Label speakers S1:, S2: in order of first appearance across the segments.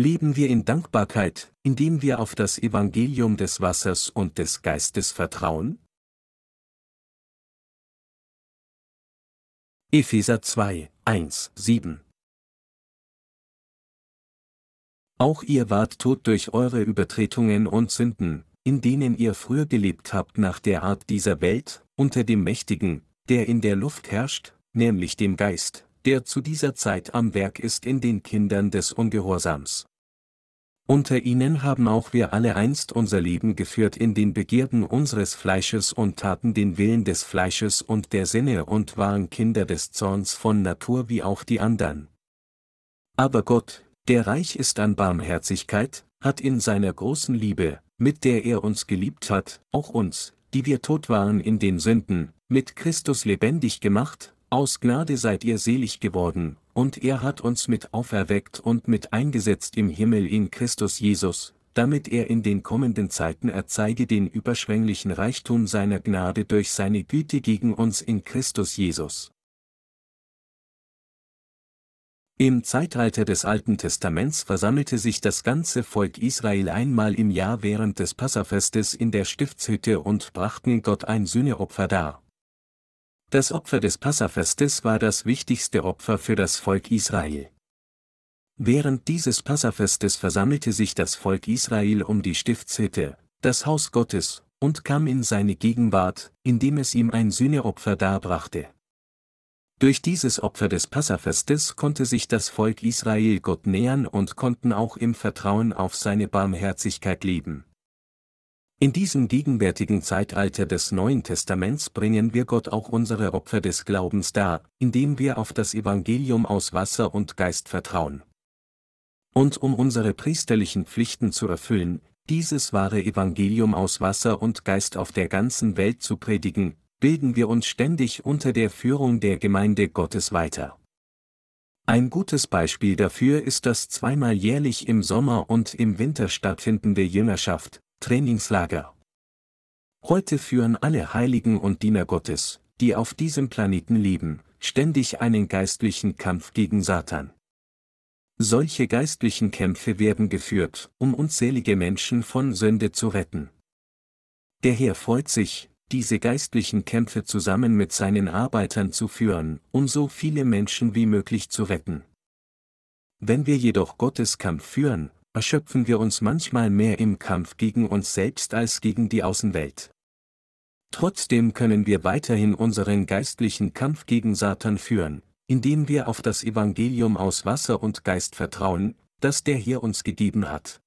S1: Leben wir in Dankbarkeit, indem wir auf das Evangelium des Wassers und des Geistes vertrauen? Epheser 2, 1, 7 Auch ihr wart tot durch eure Übertretungen und Sünden, in denen ihr früher gelebt habt nach der Art dieser Welt, unter dem Mächtigen, der in der Luft herrscht, nämlich dem Geist, der zu dieser Zeit am Werk ist in den Kindern des Ungehorsams. Unter ihnen haben auch wir alle einst unser Leben geführt in den Begierden unseres Fleisches und taten den Willen des Fleisches und der Sinne und waren Kinder des Zorns von Natur wie auch die andern. Aber Gott, der reich ist an Barmherzigkeit, hat in seiner großen Liebe, mit der er uns geliebt hat, auch uns, die wir tot waren in den Sünden, mit Christus lebendig gemacht, aus Gnade seid ihr selig geworden, und er hat uns mit auferweckt und mit eingesetzt im Himmel in Christus Jesus, damit er in den kommenden Zeiten erzeige den überschwänglichen Reichtum seiner Gnade durch seine Güte gegen uns in Christus Jesus. Im Zeitalter des Alten Testaments versammelte sich das ganze Volk Israel einmal im Jahr während des Passafestes in der Stiftshütte und brachten Gott ein Sühneopfer dar. Das Opfer des Passafestes war das wichtigste Opfer für das Volk Israel. Während dieses Passafestes versammelte sich das Volk Israel um die Stiftshütte, das Haus Gottes, und kam in seine Gegenwart, indem es ihm ein Sühneopfer darbrachte. Durch dieses Opfer des Passafestes konnte sich das Volk Israel Gott nähern und konnten auch im Vertrauen auf seine Barmherzigkeit leben. In diesem gegenwärtigen Zeitalter des Neuen Testaments bringen wir Gott auch unsere Opfer des Glaubens dar, indem wir auf das Evangelium aus Wasser und Geist vertrauen. Und um unsere priesterlichen Pflichten zu erfüllen, dieses wahre Evangelium aus Wasser und Geist auf der ganzen Welt zu predigen, bilden wir uns ständig unter der Führung der Gemeinde Gottes weiter. Ein gutes Beispiel dafür ist das zweimal jährlich im Sommer und im Winter stattfindende Jüngerschaft, Trainingslager. Heute führen alle Heiligen und Diener Gottes, die auf diesem Planeten leben, ständig einen geistlichen Kampf gegen Satan. Solche geistlichen Kämpfe werden geführt, um unzählige Menschen von Sünde zu retten. Der Herr freut sich, diese geistlichen Kämpfe zusammen mit seinen Arbeitern zu führen, um so viele Menschen wie möglich zu retten. Wenn wir jedoch Gottes Kampf führen, erschöpfen wir uns manchmal mehr im Kampf gegen uns selbst als gegen die Außenwelt. Trotzdem können wir weiterhin unseren geistlichen Kampf gegen Satan führen, indem wir auf das Evangelium aus Wasser und Geist vertrauen, das der hier uns gegeben hat.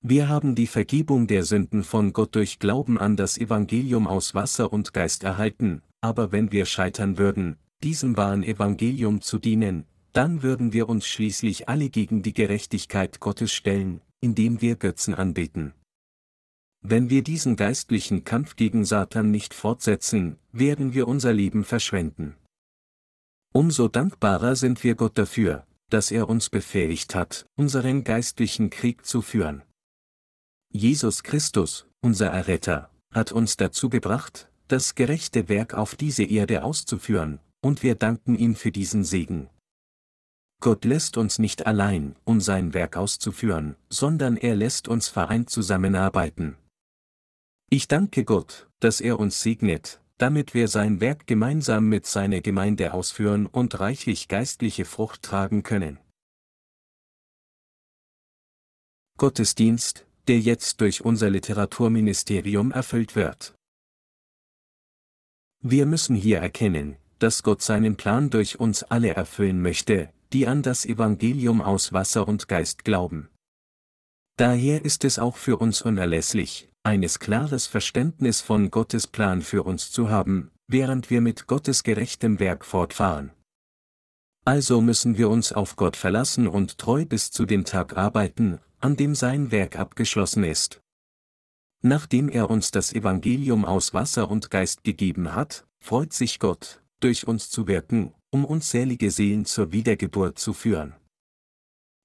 S1: Wir haben die Vergebung der Sünden von Gott durch Glauben an das Evangelium aus Wasser und Geist erhalten, aber wenn wir scheitern würden, diesem wahren Evangelium zu dienen, dann würden wir uns schließlich alle gegen die Gerechtigkeit Gottes stellen, indem wir Götzen anbeten. Wenn wir diesen geistlichen Kampf gegen Satan nicht fortsetzen, werden wir unser Leben verschwenden. Umso dankbarer sind wir Gott dafür, dass er uns befähigt hat, unseren geistlichen Krieg zu führen. Jesus Christus, unser Erretter, hat uns dazu gebracht, das gerechte Werk auf diese Erde auszuführen, und wir danken ihm für diesen Segen. Gott lässt uns nicht allein, um sein Werk auszuführen, sondern er lässt uns vereint zusammenarbeiten. Ich danke Gott, dass er uns segnet, damit wir sein Werk gemeinsam mit seiner Gemeinde ausführen und reichlich geistliche Frucht tragen können. Gottesdienst, der jetzt durch unser Literaturministerium erfüllt wird. Wir müssen hier erkennen, dass Gott seinen Plan durch uns alle erfüllen möchte, die an das Evangelium aus Wasser und Geist glauben. Daher ist es auch für uns unerlässlich, eines klares Verständnis von Gottes Plan für uns zu haben, während wir mit Gottes gerechtem Werk fortfahren. Also müssen wir uns auf Gott verlassen und treu bis zu dem Tag arbeiten, an dem sein Werk abgeschlossen ist. Nachdem er uns das Evangelium aus Wasser und Geist gegeben hat, freut sich Gott, durch uns zu wirken, um unzählige Seelen zur Wiedergeburt zu führen.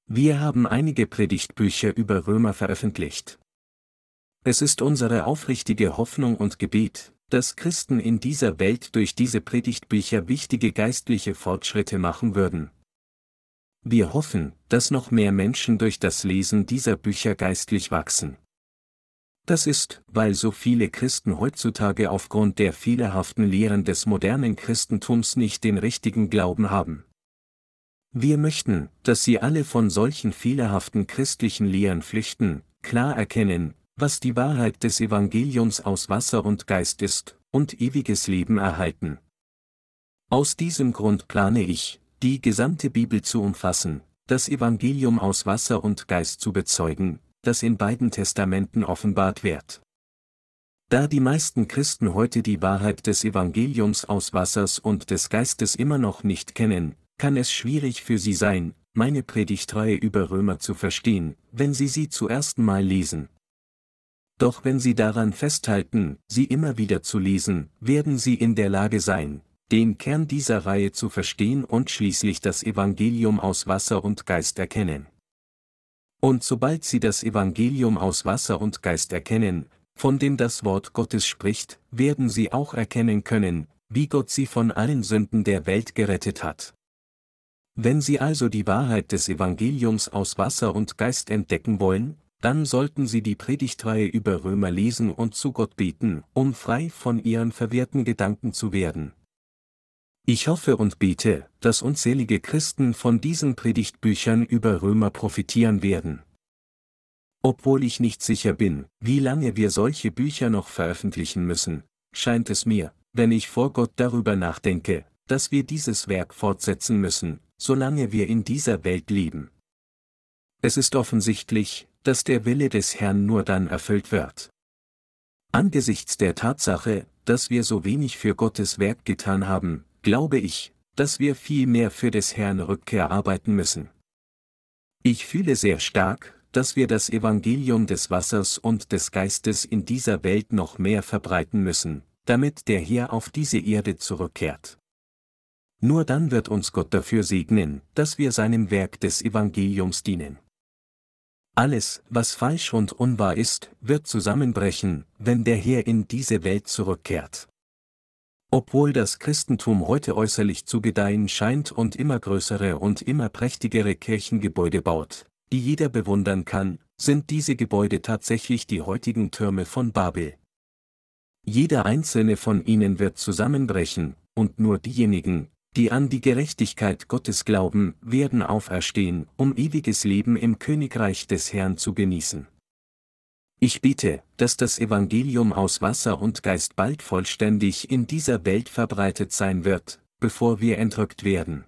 S1: Wir haben einige Predigtbücher über Römer veröffentlicht. Es ist unsere aufrichtige Hoffnung und Gebet, dass Christen in dieser Welt durch diese Predigtbücher wichtige geistliche Fortschritte machen würden. Wir hoffen, dass noch mehr Menschen durch das Lesen dieser Bücher geistlich wachsen. Das ist, weil so viele Christen heutzutage aufgrund der fehlerhaften Lehren des modernen Christentums nicht den richtigen Glauben haben. Wir möchten, dass Sie alle von solchen fehlerhaften christlichen Lehren flüchten, klar erkennen, was die Wahrheit des Evangeliums aus Wasser und Geist ist, und ewiges Leben erhalten. Aus diesem Grund plane ich, die gesamte Bibel zu umfassen, das Evangelium aus Wasser und Geist zu bezeugen, das in beiden Testamenten offenbart wird. Da die meisten Christen heute die Wahrheit des Evangeliums aus Wassers und des Geistes immer noch nicht kennen, kann es schwierig für sie sein, meine Predigtreihe über Römer zu verstehen, wenn sie sie zum ersten Mal lesen. Doch wenn sie daran festhalten, sie immer wieder zu lesen, werden sie in der Lage sein, den Kern dieser Reihe zu verstehen und schließlich das Evangelium aus Wasser und Geist erkennen. Und sobald sie das Evangelium aus Wasser und Geist erkennen, von dem das Wort Gottes spricht, werden sie auch erkennen können, wie Gott sie von allen Sünden der Welt gerettet hat. Wenn Sie also die Wahrheit des Evangeliums aus Wasser und Geist entdecken wollen, dann sollten Sie die Predigtreihe über Römer lesen und zu Gott beten, um frei von Ihren verwirrten Gedanken zu werden. Ich hoffe und bete, dass unzählige Christen von diesen Predigtbüchern über Römer profitieren werden. Obwohl ich nicht sicher bin, wie lange wir solche Bücher noch veröffentlichen müssen, scheint es mir, wenn ich vor Gott darüber nachdenke, dass wir dieses Werk fortsetzen müssen, solange wir in dieser Welt leben. Es ist offensichtlich, dass der Wille des Herrn nur dann erfüllt wird. Angesichts der Tatsache, dass wir so wenig für Gottes Werk getan haben, glaube ich, dass wir viel mehr für des Herrn Rückkehr arbeiten müssen. Ich fühle sehr stark, dass wir das Evangelium des Wassers und des Geistes in dieser Welt noch mehr verbreiten müssen, damit der Herr auf diese Erde zurückkehrt. Nur dann wird uns Gott dafür segnen, dass wir seinem Werk des Evangeliums dienen. Alles, was falsch und unwahr ist, wird zusammenbrechen, wenn der Herr in diese Welt zurückkehrt. Obwohl das Christentum heute äußerlich zu gedeihen scheint und immer größere und immer prächtigere Kirchengebäude baut, die jeder bewundern kann, sind diese Gebäude tatsächlich die heutigen Türme von Babel. Jeder einzelne von ihnen wird zusammenbrechen, und nur diejenigen, die an die Gerechtigkeit Gottes glauben, werden auferstehen, um ewiges Leben im Königreich des Herrn zu genießen. Ich bitte, dass das Evangelium aus Wasser und Geist bald vollständig in dieser Welt verbreitet sein wird, bevor wir entrückt werden.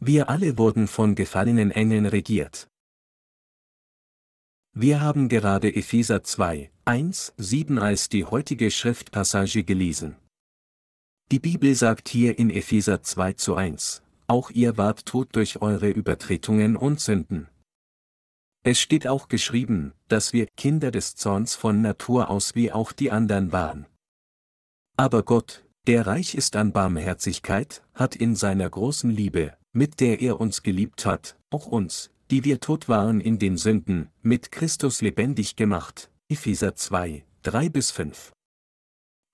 S1: Wir alle wurden von gefallenen Engeln regiert. Wir haben gerade Epheser 2, 1, 7 als die heutige Schriftpassage gelesen. Die Bibel sagt hier in Epheser 2 zu 1, auch ihr wart tot durch eure Übertretungen und Sünden. Es steht auch geschrieben, dass wir Kinder des Zorns von Natur aus wie auch die anderen waren. Aber Gott, der reich ist an Barmherzigkeit, hat in seiner großen Liebe, mit der er uns geliebt hat, auch uns, die wir tot waren in den Sünden, mit Christus lebendig gemacht. Epheser 2, 3 bis 5.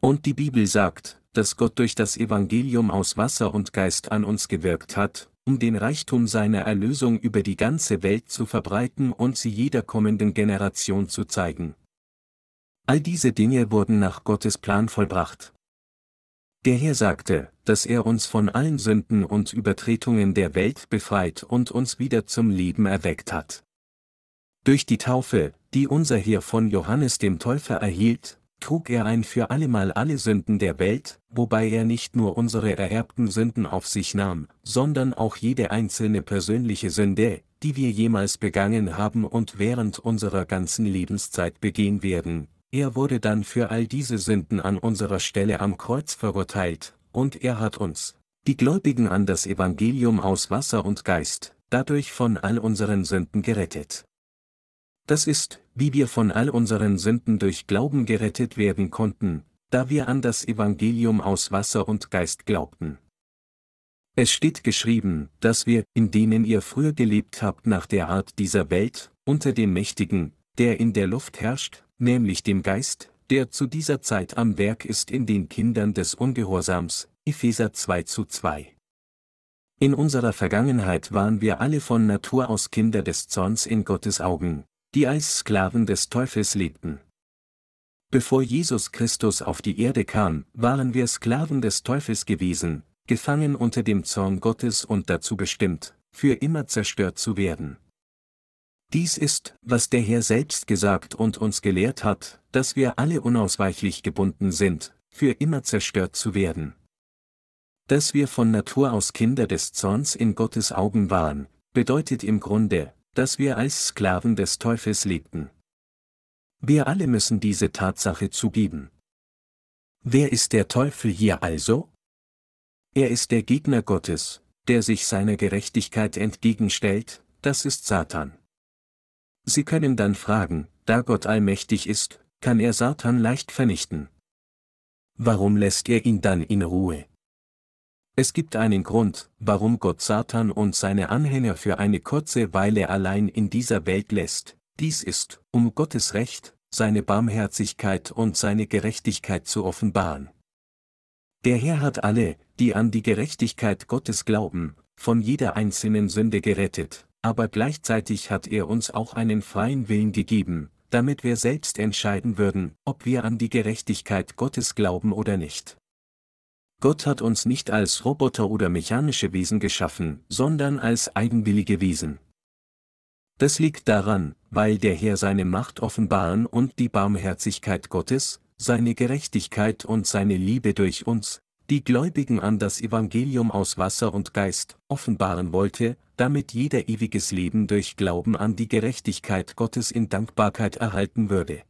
S1: Und die Bibel sagt, dass Gott durch das Evangelium aus Wasser und Geist an uns gewirkt hat, um den Reichtum seiner Erlösung über die ganze Welt zu verbreiten und sie jeder kommenden Generation zu zeigen. All diese Dinge wurden nach Gottes Plan vollbracht. Der Herr sagte, dass er uns von allen Sünden und Übertretungen der Welt befreit und uns wieder zum Leben erweckt hat. Durch die Taufe, die unser Herr von Johannes dem Täufer erhielt, trug er ein für allemal alle Sünden der Welt, wobei er nicht nur unsere ererbten Sünden auf sich nahm, sondern auch jede einzelne persönliche Sünde, die wir jemals begangen haben und während unserer ganzen Lebenszeit begehen werden. Er wurde dann für all diese Sünden an unserer Stelle am Kreuz verurteilt, und er hat uns, die Gläubigen an das Evangelium aus Wasser und Geist, dadurch von all unseren Sünden gerettet. Das ist, wie wir von all unseren Sünden durch Glauben gerettet werden konnten, da wir an das Evangelium aus Wasser und Geist glaubten. Es steht geschrieben, dass wir, in denen ihr früher gelebt habt nach der Art dieser Welt, unter dem Mächtigen, der in der Luft herrscht, nämlich dem Geist, der zu dieser Zeit am Werk ist in den Kindern des Ungehorsams, Epheser 2 zu 2. In unserer Vergangenheit waren wir alle von Natur aus Kinder des Zorns in Gottes Augen, die als Sklaven des Teufels lebten. Bevor Jesus Christus auf die Erde kam, waren wir Sklaven des Teufels gewesen, gefangen unter dem Zorn Gottes und dazu bestimmt, für immer zerstört zu werden. Dies ist, was der Herr selbst gesagt und uns gelehrt hat, dass wir alle unausweichlich gebunden sind, für immer zerstört zu werden. Dass wir von Natur aus Kinder des Zorns in Gottes Augen waren, bedeutet im Grunde, dass wir als Sklaven des Teufels lebten. Wir alle müssen diese Tatsache zugeben. Wer ist der Teufel hier also? Er ist der Gegner Gottes, der sich seiner Gerechtigkeit entgegenstellt, das ist Satan. Sie können dann fragen, da Gott allmächtig ist, kann er Satan leicht vernichten. Warum lässt er ihn dann in Ruhe? Es gibt einen Grund, warum Gott Satan und seine Anhänger für eine kurze Weile allein in dieser Welt lässt. Dies ist, um Gottes Recht, seine Barmherzigkeit und seine Gerechtigkeit zu offenbaren. Der Herr hat alle, die an die Gerechtigkeit Gottes glauben, von jeder einzelnen Sünde gerettet, aber gleichzeitig hat er uns auch einen freien Willen gegeben, damit wir selbst entscheiden würden, ob wir an die Gerechtigkeit Gottes glauben oder nicht. Gott hat uns nicht als Roboter oder mechanische Wesen geschaffen, sondern als eigenwillige Wesen. Das liegt daran, weil der Herr seine Macht offenbaren und die Barmherzigkeit Gottes, seine Gerechtigkeit und seine Liebe durch uns, die Gläubigen an das Evangelium aus Wasser und Geist, offenbaren wollte, damit jeder ewiges Leben durch Glauben an die Gerechtigkeit Gottes in Dankbarkeit erhalten würde.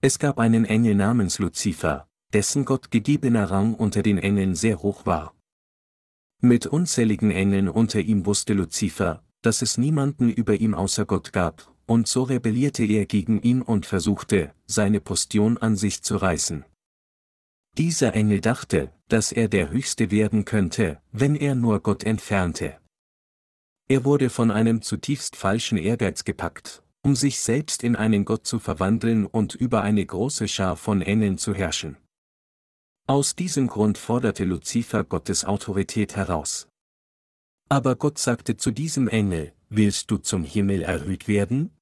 S1: Es gab einen Engel namens Luzifer, dessen Gott gegebener Rang unter den Engeln sehr hoch war. Mit unzähligen Engeln unter ihm wusste Luzifer, dass es niemanden über ihm außer Gott gab, und so rebellierte er gegen ihn und versuchte, seine Postion an sich zu reißen. Dieser Engel dachte, dass er der Höchste werden könnte, wenn er nur Gott entfernte. Er wurde von einem zutiefst falschen Ehrgeiz gepackt, um sich selbst in einen Gott zu verwandeln und über eine große Schar von Engeln zu herrschen. Aus diesem Grund forderte Luzifer Gottes Autorität heraus. Aber Gott sagte zu diesem Engel, willst du zum Himmel erhöht werden?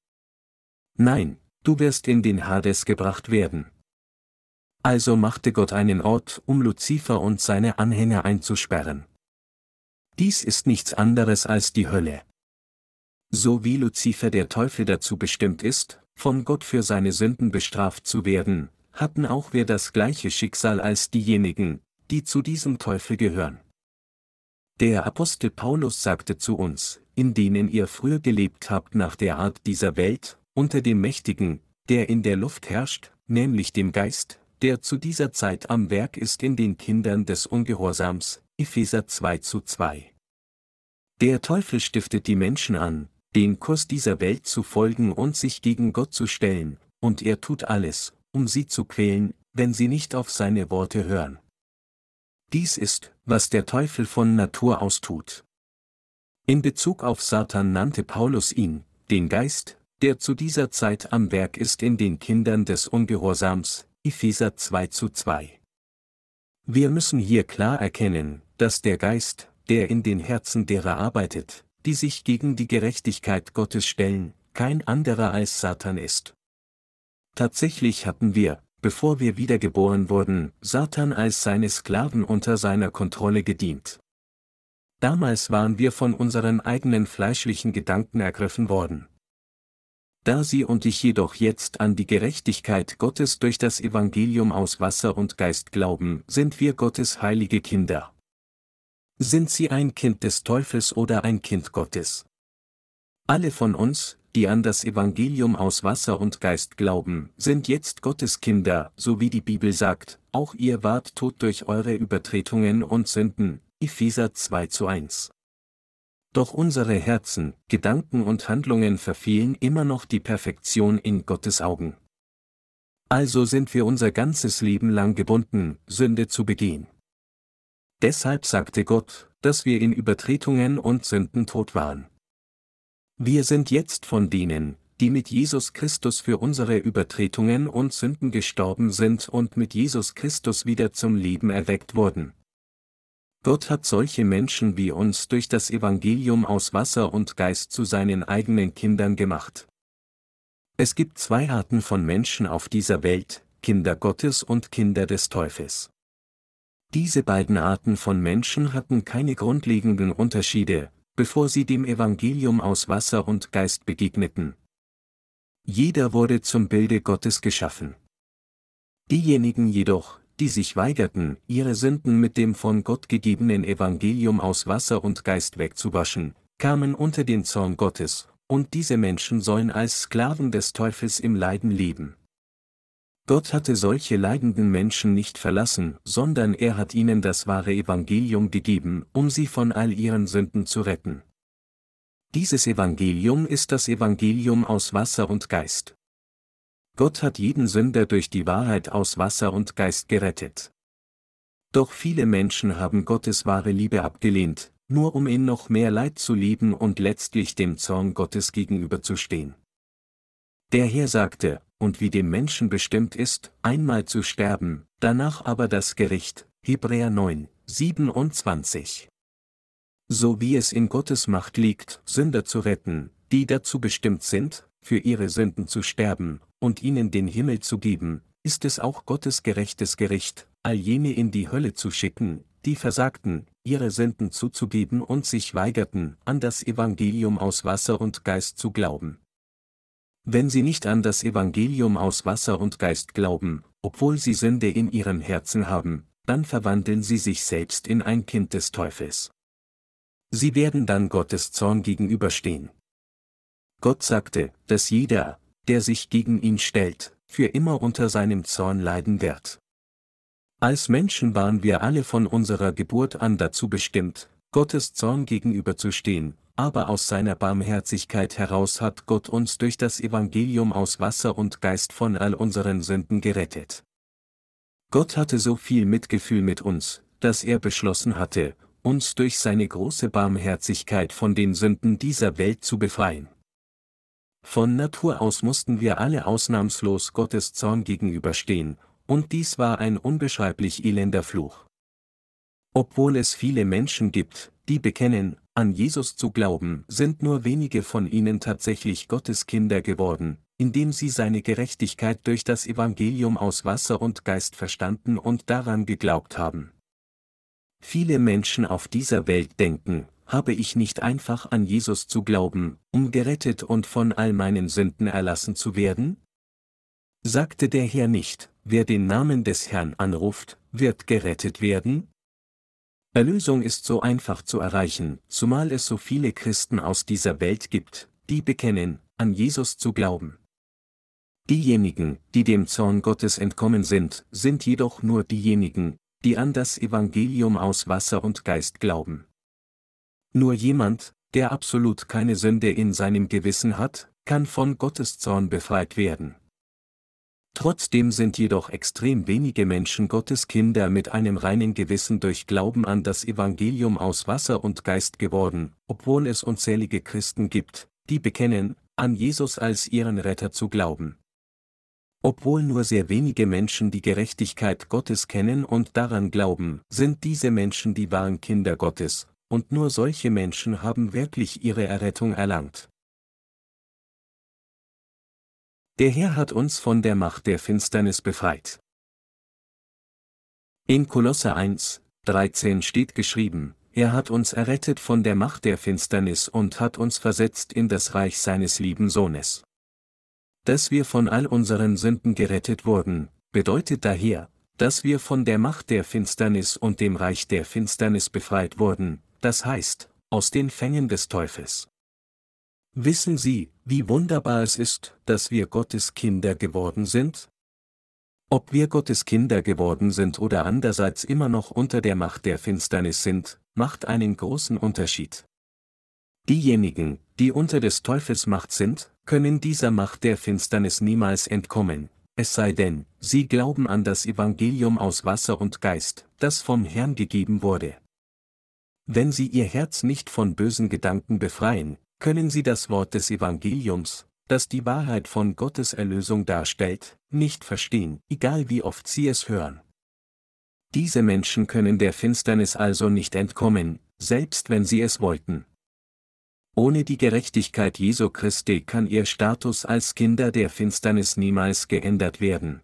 S1: Nein, du wirst in den Hades gebracht werden. Also machte Gott einen Ort, um Luzifer und seine Anhänger einzusperren. Dies ist nichts anderes als die Hölle. So wie Luzifer der Teufel dazu bestimmt ist, von Gott für seine Sünden bestraft zu werden, hatten auch wir das gleiche Schicksal als diejenigen, die zu diesem Teufel gehören. Der Apostel Paulus sagte zu uns, in denen ihr früher gelebt habt nach der Art dieser Welt, unter dem Mächtigen, der in der Luft herrscht, nämlich dem Geist, der zu dieser Zeit am Werk ist in den Kindern des Ungehorsams, Epheser 2 zu 2. Der Teufel stiftet die Menschen an, den Kurs dieser Welt zu folgen und sich gegen Gott zu stellen, und er tut alles, um sie zu quälen, wenn sie nicht auf seine Worte hören. Dies ist, was der Teufel von Natur aus tut. In Bezug auf Satan nannte Paulus ihn, den Geist, der zu dieser Zeit am Werk ist in den Kindern des Ungehorsams, Epheser 2 zu 2. Wir müssen hier klar erkennen, dass der Geist, der in den Herzen derer arbeitet, die sich gegen die Gerechtigkeit Gottes stellen, kein anderer als Satan ist. Tatsächlich hatten wir, bevor wir wiedergeboren wurden, Satan als seine Sklaven unter seiner Kontrolle gedient. Damals waren wir von unseren eigenen fleischlichen Gedanken ergriffen worden. Da sie und ich jedoch jetzt an die Gerechtigkeit Gottes durch das Evangelium aus Wasser und Geist glauben, sind wir Gottes heilige Kinder. Sind sie ein Kind des Teufels oder ein Kind Gottes? Alle von uns, die an das Evangelium aus Wasser und Geist glauben, sind jetzt Gottes Kinder, so wie die Bibel sagt, auch ihr wart tot durch eure Übertretungen und Sünden, Epheser 2 zu 1. Doch unsere Herzen, Gedanken und Handlungen verfehlen immer noch die Perfektion in Gottes Augen. Also sind wir unser ganzes Leben lang gebunden, Sünde zu begehen. Deshalb sagte Gott, dass wir in Übertretungen und Sünden tot waren. Wir sind jetzt von denen, die mit Jesus Christus für unsere Übertretungen und Sünden gestorben sind und mit Jesus Christus wieder zum Leben erweckt wurden. Gott hat solche Menschen wie uns durch das Evangelium aus Wasser und Geist zu seinen eigenen Kindern gemacht. Es gibt zwei Arten von Menschen auf dieser Welt, Kinder Gottes und Kinder des Teufels. Diese beiden Arten von Menschen hatten keine grundlegenden Unterschiede, bevor sie dem Evangelium aus Wasser und Geist begegneten. Jeder wurde zum Bilde Gottes geschaffen. Diejenigen jedoch, die sich weigerten, ihre Sünden mit dem von Gott gegebenen Evangelium aus Wasser und Geist wegzuwaschen, kamen unter den Zorn Gottes, und diese Menschen sollen als Sklaven des Teufels im Leiden leben. Gott hatte solche leidenden Menschen nicht verlassen, sondern er hat ihnen das wahre Evangelium gegeben, um sie von all ihren Sünden zu retten. Dieses Evangelium ist das Evangelium aus Wasser und Geist. Gott hat jeden Sünder durch die Wahrheit aus Wasser und Geist gerettet. Doch viele Menschen haben Gottes wahre Liebe abgelehnt, nur um in noch mehr Leid zu leben und letztlich dem Zorn Gottes gegenüberzustehen. Der Herr sagte, und wie dem Menschen bestimmt ist, einmal zu sterben, danach aber das Gericht, Hebräer 9, 27. So wie es in Gottes Macht liegt, Sünder zu retten, die dazu bestimmt sind, für ihre Sünden zu sterben, und ihnen den Himmel zu geben, ist es auch Gottes gerechtes Gericht, all jene in die Hölle zu schicken, die versagten, ihre Sünden zuzugeben und sich weigerten, an das Evangelium aus Wasser und Geist zu glauben. Wenn sie nicht an das Evangelium aus Wasser und Geist glauben, obwohl sie Sünde in ihrem Herzen haben, dann verwandeln sie sich selbst in ein Kind des Teufels. Sie werden dann Gottes Zorn gegenüberstehen. Gott sagte, dass jeder, der sich gegen ihn stellt, für immer unter seinem Zorn leiden wird. Als Menschen waren wir alle von unserer Geburt an dazu bestimmt, Gottes Zorn gegenüberzustehen, aber aus seiner Barmherzigkeit heraus hat Gott uns durch das Evangelium aus Wasser und Geist von all unseren Sünden gerettet. Gott hatte so viel Mitgefühl mit uns, dass er beschlossen hatte, uns durch seine große Barmherzigkeit von den Sünden dieser Welt zu befreien. Von Natur aus mussten wir alle ausnahmslos Gottes Zorn gegenüberstehen, und dies war ein unbeschreiblich elender Fluch. Obwohl es viele Menschen gibt, die bekennen, an Jesus zu glauben, sind nur wenige von ihnen tatsächlich Gottes Kinder geworden, indem sie seine Gerechtigkeit durch das Evangelium aus Wasser und Geist verstanden und daran geglaubt haben. Viele Menschen auf dieser Welt denken, habe ich nicht einfach an Jesus zu glauben, um gerettet und von all meinen Sünden erlassen zu werden? Sagte der Herr nicht, wer den Namen des Herrn anruft, wird gerettet werden? Erlösung ist so einfach zu erreichen, zumal es so viele Christen aus dieser Welt gibt, die bekennen, an Jesus zu glauben. Diejenigen, die dem Zorn Gottes entkommen sind, sind jedoch nur diejenigen, die an das Evangelium aus Wasser und Geist glauben. Nur jemand, der absolut keine Sünde in seinem Gewissen hat, kann von Gottes Zorn befreit werden. Trotzdem sind jedoch extrem wenige Menschen Gottes Kinder mit einem reinen Gewissen durch Glauben an das Evangelium aus Wasser und Geist geworden, obwohl es unzählige Christen gibt, die bekennen, an Jesus als ihren Retter zu glauben. Obwohl nur sehr wenige Menschen die Gerechtigkeit Gottes kennen und daran glauben, sind diese Menschen die wahren Kinder Gottes, und nur solche Menschen haben wirklich ihre Errettung erlangt. Der Herr hat uns von der Macht der Finsternis befreit. In Kolosse 1, 13 steht geschrieben, er hat uns errettet von der Macht der Finsternis und hat uns versetzt in das Reich seines lieben Sohnes. Dass wir von all unseren Sünden gerettet wurden, bedeutet daher, dass wir von der Macht der Finsternis und dem Reich der Finsternis befreit wurden, das heißt, aus den Fängen des Teufels. Wissen Sie, wie wunderbar es ist, dass wir Gottes Kinder geworden sind? Ob wir Gottes Kinder geworden sind oder andererseits immer noch unter der Macht der Finsternis sind, macht einen großen Unterschied. Diejenigen, die unter des Teufels Macht sind, können dieser Macht der Finsternis niemals entkommen, es sei denn, sie glauben an das Evangelium aus Wasser und Geist, das vom Herrn gegeben wurde. Wenn sie ihr Herz nicht von bösen Gedanken befreien, können sie das Wort des Evangeliums, das die Wahrheit von Gottes Erlösung darstellt, nicht verstehen, egal wie oft sie es hören. Diese Menschen können der Finsternis also nicht entkommen, selbst wenn sie es wollten. Ohne die Gerechtigkeit Jesu Christi kann ihr Status als Kinder der Finsternis niemals geändert werden.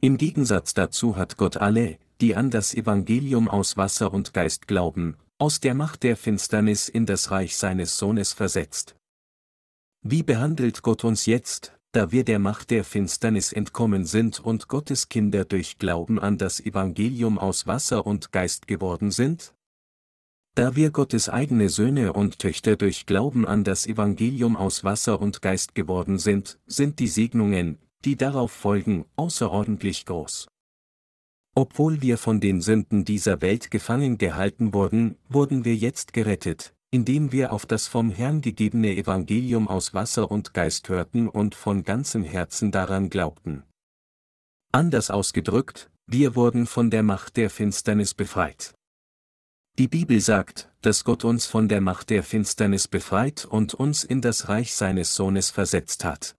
S1: Im Gegensatz dazu hat Gott alle, die an das Evangelium aus Wasser und Geist glauben, aus der Macht der Finsternis in das Reich seines Sohnes versetzt. Wie behandelt Gott uns jetzt, da wir der Macht der Finsternis entkommen sind und Gottes Kinder durch Glauben an das Evangelium aus Wasser und Geist geworden sind? Da wir Gottes eigene Söhne und Töchter durch Glauben an das Evangelium aus Wasser und Geist geworden sind, sind die Segnungen, die darauf folgen, außerordentlich groß. Obwohl wir von den Sünden dieser Welt gefangen gehalten wurden, wurden wir jetzt gerettet, indem wir auf das vom Herrn gegebene Evangelium aus Wasser und Geist hörten und von ganzem Herzen daran glaubten. Anders ausgedrückt, wir wurden von der Macht der Finsternis befreit. Die Bibel sagt, dass Gott uns von der Macht der Finsternis befreit und uns in das Reich seines Sohnes versetzt hat.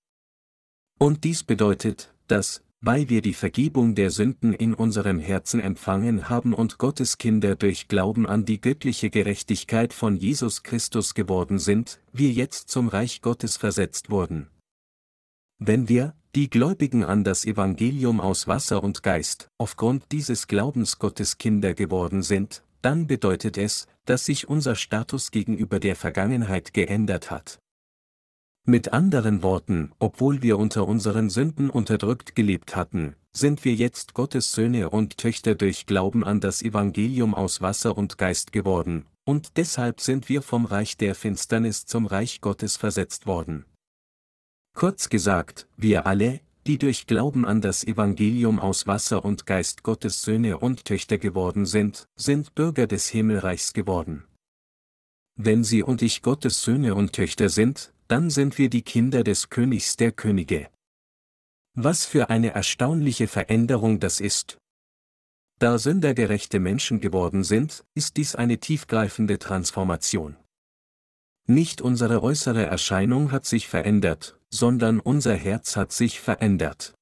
S1: Und dies bedeutet, dass, weil wir die Vergebung der Sünden in unserem Herzen empfangen haben und Gottes Kinder durch Glauben an die göttliche Gerechtigkeit von Jesus Christus geworden sind, wir jetzt zum Reich Gottes versetzt wurden. Wenn wir, die Gläubigen an das Evangelium aus Wasser und Geist, aufgrund dieses Glaubens Gottes Kinder geworden sind, dann bedeutet es, dass sich unser Status gegenüber der Vergangenheit geändert hat. Mit anderen Worten, obwohl wir unter unseren Sünden unterdrückt gelebt hatten, sind wir jetzt Gottes Söhne und Töchter durch Glauben an das Evangelium aus Wasser und Geist geworden, und deshalb sind wir vom Reich der Finsternis zum Reich Gottes versetzt worden. Kurz gesagt, wir alle, die durch Glauben an das Evangelium aus Wasser und Geist Gottes Söhne und Töchter geworden sind, sind Bürger des Himmelreichs geworden. Wenn Sie und ich Gottes Söhne und Töchter sind, dann sind wir die Kinder des Königs der Könige. Was für eine erstaunliche Veränderung das ist. Da Sünder gerechte Menschen geworden sind, ist dies eine tiefgreifende Transformation. Nicht unsere äußere Erscheinung hat sich verändert, sondern unser Herz hat sich verändert.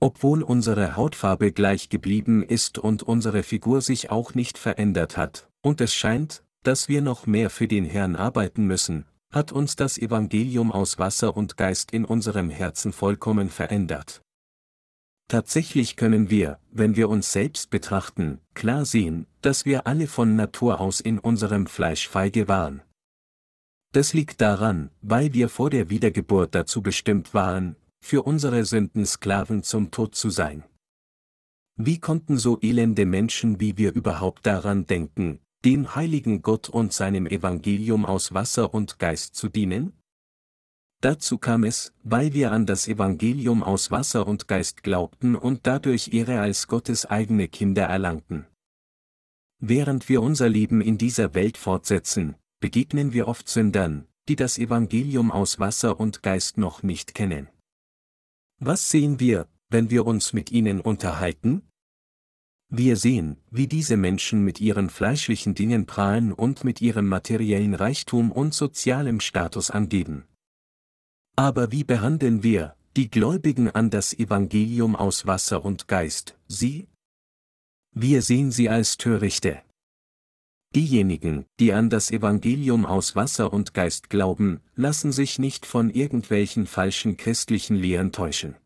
S1: Obwohl unsere Hautfarbe gleich geblieben ist und unsere Figur sich auch nicht verändert hat, und es scheint, dass wir noch mehr für den Herrn arbeiten müssen, hat uns das Evangelium aus Wasser und Geist in unserem Herzen vollkommen verändert. Tatsächlich können wir, wenn wir uns selbst betrachten, klar sehen, dass wir alle von Natur aus in unserem Fleisch feige waren. Das liegt daran, weil wir vor der Wiedergeburt dazu bestimmt waren, für unsere Sünden Sklaven zum Tod zu sein. Wie konnten so elende Menschen wie wir überhaupt daran denken, dem heiligen Gott und seinem Evangelium aus Wasser und Geist zu dienen? Dazu kam es, weil wir an das Evangelium aus Wasser und Geist glaubten und dadurch ihre als Gottes eigene Kinder erlangten. Während wir unser Leben in dieser Welt fortsetzen, begegnen wir oft Sündern, die das Evangelium aus Wasser und Geist noch nicht kennen. Was sehen wir, wenn wir uns mit ihnen unterhalten? Wir sehen, wie diese Menschen mit ihren fleischlichen Dingen prahlen und mit ihrem materiellen Reichtum und sozialem Status angeben. Aber wie behandeln wir, die Gläubigen an das Evangelium aus Wasser und Geist, sie? Wir sehen sie als Törichte. Diejenigen, die an das Evangelium aus Wasser und Geist glauben, lassen sich nicht von irgendwelchen falschen christlichen Lehren täuschen.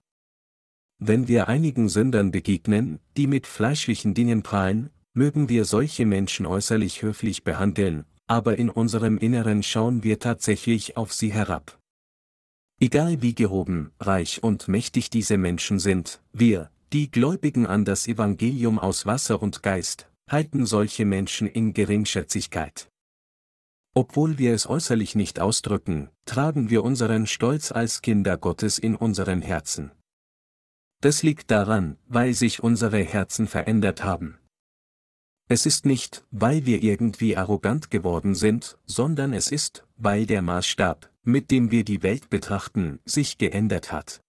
S1: Wenn wir einigen Sündern begegnen, die mit fleischlichen Dingen prahlen, mögen wir solche Menschen äußerlich höflich behandeln, aber in unserem Inneren schauen wir tatsächlich auf sie herab. Egal wie gehoben, reich und mächtig diese Menschen sind, wir, die Gläubigen an das Evangelium aus Wasser und Geist, halten solche Menschen in Geringschätzigkeit. Obwohl wir es äußerlich nicht ausdrücken, tragen wir unseren Stolz als Kinder Gottes in unseren Herzen. Das liegt daran, weil sich unsere Herzen verändert haben. Es ist nicht, weil wir irgendwie arrogant geworden sind, sondern es ist, weil der Maßstab, mit dem wir die Welt betrachten, sich geändert hat.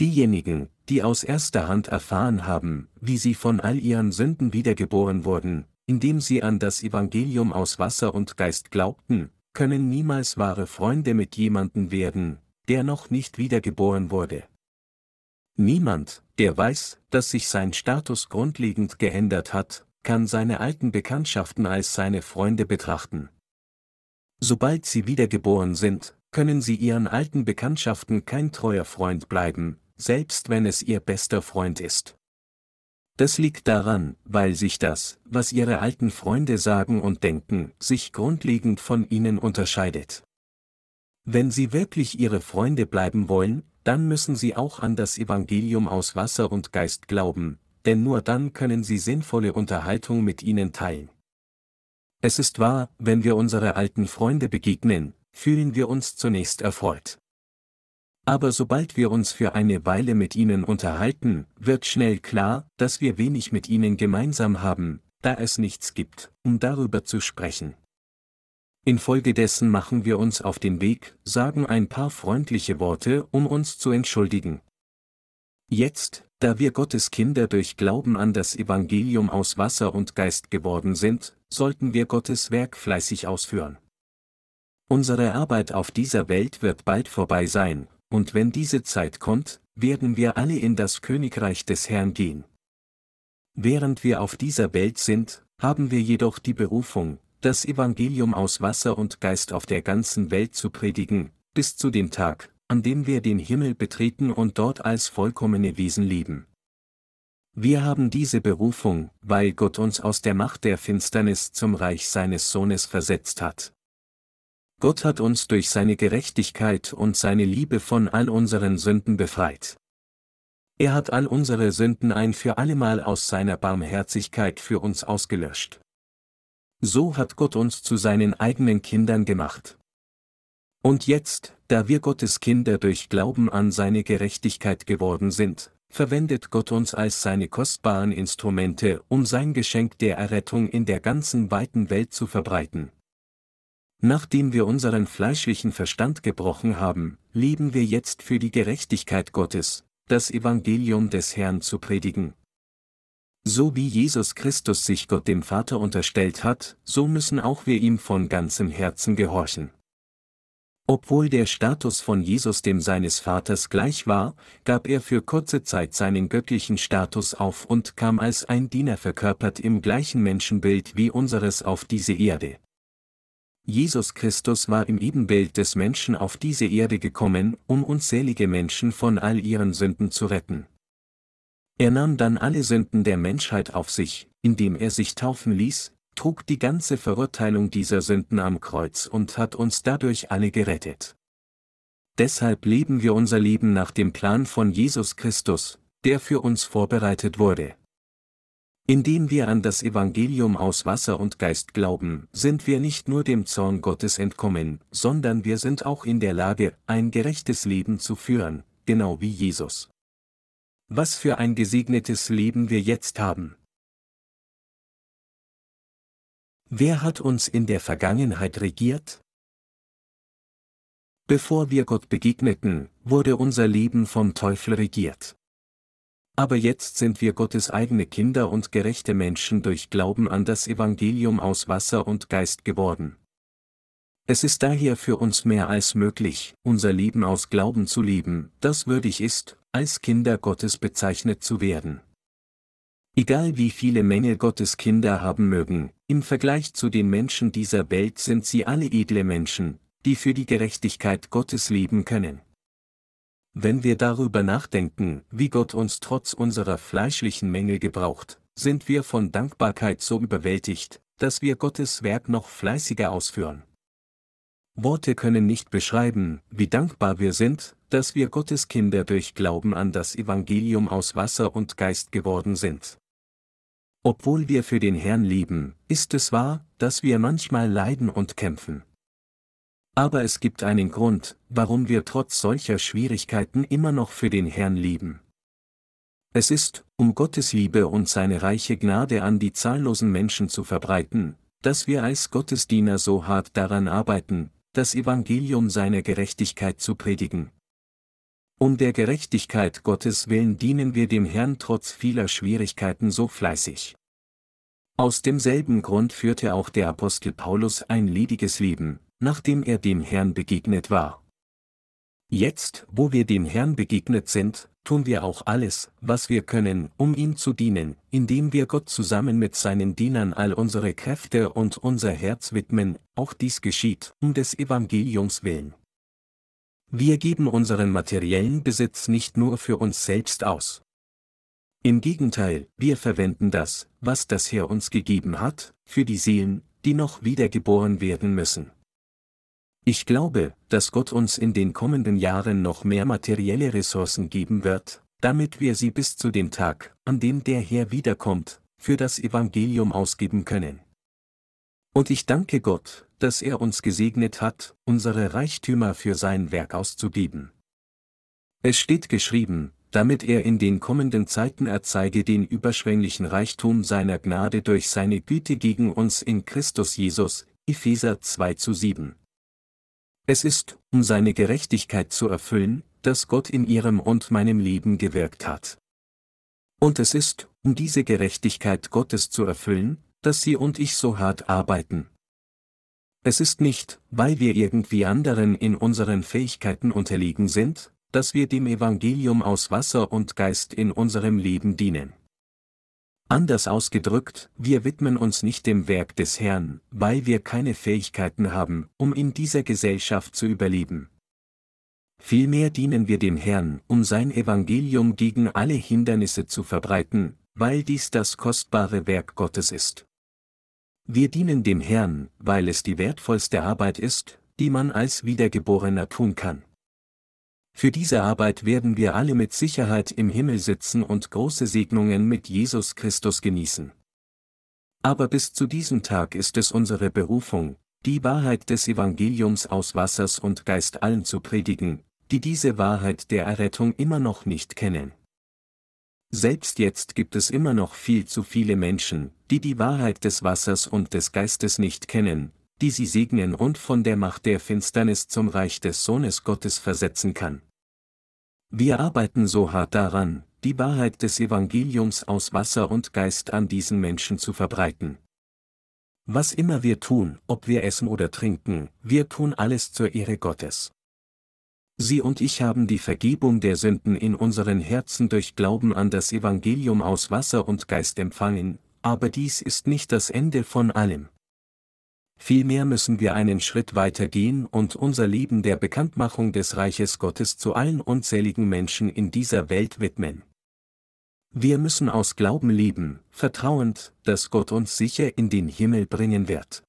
S1: Diejenigen, die aus erster Hand erfahren haben, wie sie von all ihren Sünden wiedergeboren wurden, indem sie an das Evangelium aus Wasser und Geist glaubten, können niemals wahre Freunde mit jemandem werden, der noch nicht wiedergeboren wurde. Niemand, der weiß, dass sich sein Status grundlegend geändert hat, kann seine alten Bekanntschaften als seine Freunde betrachten. Sobald sie wiedergeboren sind, können sie ihren alten Bekanntschaften kein treuer Freund bleiben, selbst wenn es ihr bester Freund ist. Das liegt daran, weil sich das, was ihre alten Freunde sagen und denken, sich grundlegend von ihnen unterscheidet. Wenn sie wirklich ihre Freunde bleiben wollen, dann müssen sie auch an das Evangelium aus Wasser und Geist glauben, denn nur dann können sie sinnvolle Unterhaltung mit ihnen teilen. Es ist wahr, wenn wir unsere alten Freunde begegnen, fühlen wir uns zunächst erfreut. Aber sobald wir uns für eine Weile mit ihnen unterhalten, wird schnell klar, dass wir wenig mit ihnen gemeinsam haben, da es nichts gibt, um darüber zu sprechen. Infolgedessen machen wir uns auf den Weg, sagen ein paar freundliche Worte, um uns zu entschuldigen. Jetzt, da wir Gottes Kinder durch Glauben an das Evangelium aus Wasser und Geist geworden sind, sollten wir Gottes Werk fleißig ausführen. Unsere Arbeit auf dieser Welt wird bald vorbei sein, und wenn diese Zeit kommt, werden wir alle in das Königreich des Herrn gehen. Während wir auf dieser Welt sind, haben wir jedoch die Berufung, das Evangelium aus Wasser und Geist auf der ganzen Welt zu predigen, bis zu dem Tag, an dem wir den Himmel betreten und dort als vollkommene Wesen leben. Wir haben diese Berufung, weil Gott uns aus der Macht der Finsternis zum Reich seines Sohnes versetzt hat. Gott hat uns durch seine Gerechtigkeit und seine Liebe von all unseren Sünden befreit. Er hat all unsere Sünden ein für allemal aus seiner Barmherzigkeit für uns ausgelöscht. So hat Gott uns zu seinen eigenen Kindern gemacht. Und jetzt, da wir Gottes Kinder durch Glauben an seine Gerechtigkeit geworden sind, verwendet Gott uns als seine kostbaren Instrumente, um sein Geschenk der Errettung in der ganzen weiten Welt zu verbreiten. Nachdem wir unseren fleischlichen Verstand gebrochen haben, leben wir jetzt für die Gerechtigkeit Gottes, das Evangelium des Herrn zu predigen. So wie Jesus Christus sich Gott dem Vater unterstellt hat, so müssen auch wir ihm von ganzem Herzen gehorchen. Obwohl der Status von Jesus dem seines Vaters gleich war, gab er für kurze Zeit seinen göttlichen Status auf und kam als ein Diener verkörpert im gleichen Menschenbild wie unseres auf diese Erde. Jesus Christus war im Ebenbild des Menschen auf diese Erde gekommen, um unzählige Menschen von all ihren Sünden zu retten. Er nahm dann alle Sünden der Menschheit auf sich, indem er sich taufen ließ, trug die ganze Verurteilung dieser Sünden am Kreuz und hat uns dadurch alle gerettet. Deshalb leben wir unser Leben nach dem Plan von Jesus Christus, der für uns vorbereitet wurde. Indem wir an das Evangelium aus Wasser und Geist glauben, sind wir nicht nur dem Zorn Gottes entkommen, sondern wir sind auch in der Lage, ein gerechtes Leben zu führen, genau wie Jesus. Was für ein gesegnetes Leben wir jetzt haben. Wer hat uns in der Vergangenheit regiert? Bevor wir Gott begegneten, wurde unser Leben vom Teufel regiert. Aber jetzt sind wir Gottes eigene Kinder und gerechte Menschen durch Glauben an das Evangelium aus Wasser und Geist geworden. Es ist daher für uns mehr als möglich, unser Leben aus Glauben zu leben, das würdig ist, als Kinder Gottes bezeichnet zu werden. Egal wie viele Menge Gottes Kinder haben mögen, im Vergleich zu den Menschen dieser Welt sind sie alle edle Menschen, die für die Gerechtigkeit Gottes leben können. Wenn wir darüber nachdenken, wie Gott uns trotz unserer fleischlichen Mängel gebraucht, sind wir von Dankbarkeit so überwältigt, dass wir Gottes Werk noch fleißiger ausführen. Worte können nicht beschreiben, wie dankbar wir sind, dass wir Gottes Kinder durch Glauben an das Evangelium aus Wasser und Geist geworden sind. Obwohl wir für den Herrn leben, ist es wahr, dass wir manchmal leiden und kämpfen. Aber es gibt einen Grund, warum wir trotz solcher Schwierigkeiten immer noch für den Herrn lieben. Es ist, um Gottes Liebe und seine reiche Gnade an die zahllosen Menschen zu verbreiten, dass wir als Gottesdiener so hart daran arbeiten, das Evangelium seiner Gerechtigkeit zu predigen. Um der Gerechtigkeit Gottes willen dienen wir dem Herrn trotz vieler Schwierigkeiten so fleißig. Aus demselben Grund führte auch der Apostel Paulus ein lediges Leben, nachdem er dem Herrn begegnet war. Jetzt, wo wir dem Herrn begegnet sind, tun wir auch alles, was wir können, um ihm zu dienen, indem wir Gott zusammen mit seinen Dienern all unsere Kräfte und unser Herz widmen, auch dies geschieht, um des Evangeliums willen. Wir geben unseren materiellen Besitz nicht nur für uns selbst aus. Im Gegenteil, wir verwenden das, was das Herr uns gegeben hat, für die Seelen, die noch wiedergeboren werden müssen. Ich glaube, dass Gott uns in den kommenden Jahren noch mehr materielle Ressourcen geben wird, damit wir sie bis zu dem Tag, an dem der Herr wiederkommt, für das Evangelium ausgeben können. Und ich danke Gott, dass er uns gesegnet hat, unsere Reichtümer für sein Werk auszugeben. Es steht geschrieben, damit er in den kommenden Zeiten erzeige den überschwänglichen Reichtum seiner Gnade durch seine Güte gegen uns in Christus Jesus, Epheser 2 zu 7. Es ist, um seine Gerechtigkeit zu erfüllen, dass Gott in ihrem und meinem Leben gewirkt hat. Und es ist, um diese Gerechtigkeit Gottes zu erfüllen, dass Sie und ich so hart arbeiten. Es ist nicht, weil wir irgendwie anderen in unseren Fähigkeiten unterlegen sind, dass wir dem Evangelium aus Wasser und Geist in unserem Leben dienen. Anders ausgedrückt, wir widmen uns nicht dem Werk des Herrn, weil wir keine Fähigkeiten haben, um in dieser Gesellschaft zu überleben. Vielmehr dienen wir dem Herrn, um sein Evangelium gegen alle Hindernisse zu verbreiten, weil dies das kostbare Werk Gottes ist. Wir dienen dem Herrn, weil es die wertvollste Arbeit ist, die man als Wiedergeborener tun kann. Für diese Arbeit werden wir alle mit Sicherheit im Himmel sitzen und große Segnungen mit Jesus Christus genießen. Aber bis zu diesem Tag ist es unsere Berufung, die Wahrheit des Evangeliums aus Wassers und Geist allen zu predigen, die diese Wahrheit der Errettung immer noch nicht kennen. Selbst jetzt gibt es immer noch viel zu viele Menschen, die die Wahrheit des Wassers und des Geistes nicht kennen, die sie segnen und von der Macht der Finsternis zum Reich des Sohnes Gottes versetzen kann. Wir arbeiten so hart daran, die Wahrheit des Evangeliums aus Wasser und Geist an diesen Menschen zu verbreiten. Was immer wir tun, ob wir essen oder trinken, wir tun alles zur Ehre Gottes. Sie und ich haben die Vergebung der Sünden in unseren Herzen durch Glauben an das Evangelium aus Wasser und Geist empfangen, aber dies ist nicht das Ende von allem. Vielmehr müssen wir einen Schritt weiter gehen und unser Leben der Bekanntmachung des Reiches Gottes zu allen unzähligen Menschen in dieser Welt widmen. Wir müssen aus Glauben leben, vertrauend, dass Gott uns sicher in den Himmel bringen wird.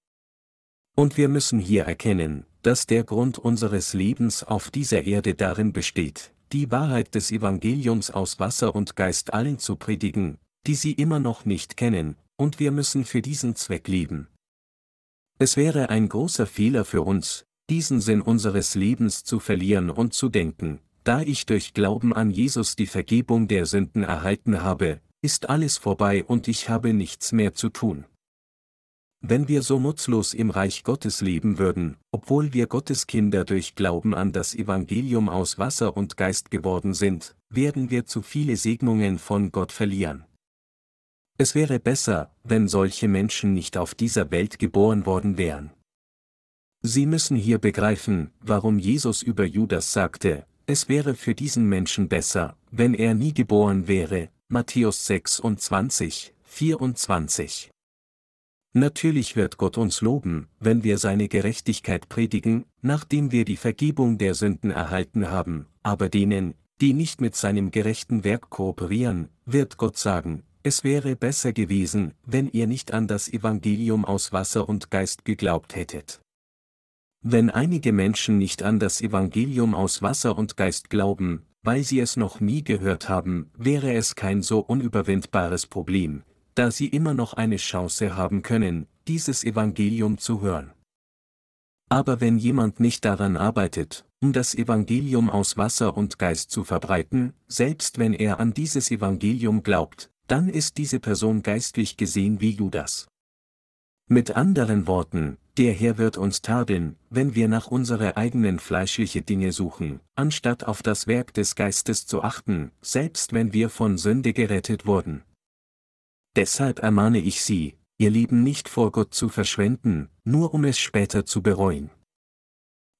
S1: Und wir müssen hier erkennen, dass der Grund unseres Lebens auf dieser Erde darin besteht, die Wahrheit des Evangeliums aus Wasser und Geist allen zu predigen, die sie immer noch nicht kennen, und wir müssen für diesen Zweck leben. Es wäre ein großer Fehler für uns, diesen Sinn unseres Lebens zu verlieren und zu denken, da ich durch Glauben an Jesus die Vergebung der Sünden erhalten habe, ist alles vorbei und ich habe nichts mehr zu tun. Wenn wir so nutzlos im Reich Gottes leben würden, obwohl wir Gottes Kinder durch Glauben an das Evangelium aus Wasser und Geist geworden sind, werden wir zu viele Segnungen von Gott verlieren. Es wäre besser, wenn solche Menschen nicht auf dieser Welt geboren worden wären. Sie müssen hier begreifen, warum Jesus über Judas sagte, es wäre für diesen Menschen besser, wenn er nie geboren wäre, Matthäus 26, 24. Natürlich wird Gott uns loben, wenn wir seine Gerechtigkeit predigen, nachdem wir die Vergebung der Sünden erhalten haben, aber denen, die nicht mit seinem gerechten Werk kooperieren, wird Gott sagen, es wäre besser gewesen, wenn ihr nicht an das Evangelium aus Wasser und Geist geglaubt hättet. Wenn einige Menschen nicht an das Evangelium aus Wasser und Geist glauben, weil sie es noch nie gehört haben, wäre es kein so unüberwindbares Problem, da sie immer noch eine Chance haben können, dieses Evangelium zu hören. Aber wenn jemand nicht daran arbeitet, um das Evangelium aus Wasser und Geist zu verbreiten, selbst wenn er an dieses Evangelium glaubt, dann ist diese Person geistlich gesehen wie Judas. Mit anderen Worten, der Herr wird uns tadeln, wenn wir nach unsere eigenen fleischliche Dinge suchen, anstatt auf das Werk des Geistes zu achten, selbst wenn wir von Sünde gerettet wurden. Deshalb ermahne ich Sie, Ihr Leben nicht vor Gott zu verschwenden, nur um es später zu bereuen.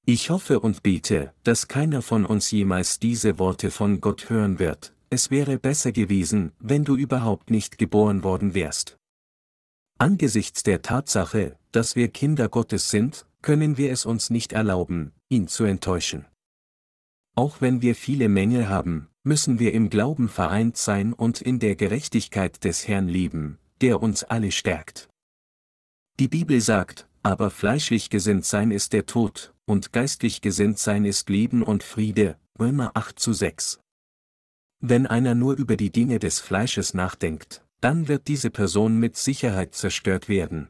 S1: Ich hoffe und bete, dass keiner von uns jemals diese Worte von Gott hören wird, es wäre besser gewesen, wenn du überhaupt nicht geboren worden wärst. Angesichts der Tatsache, dass wir Kinder Gottes sind, können wir es uns nicht erlauben, ihn zu enttäuschen. Auch wenn wir viele Mängel haben, müssen wir im Glauben vereint sein und in der Gerechtigkeit des Herrn lieben, der uns alle stärkt. Die Bibel sagt, aber fleischlich gesinnt sein ist der Tod, und geistlich gesinnt sein ist Leben und Friede, Römer 8 zu 6. Wenn einer nur über die Dinge des Fleisches nachdenkt, dann wird diese Person mit Sicherheit zerstört werden.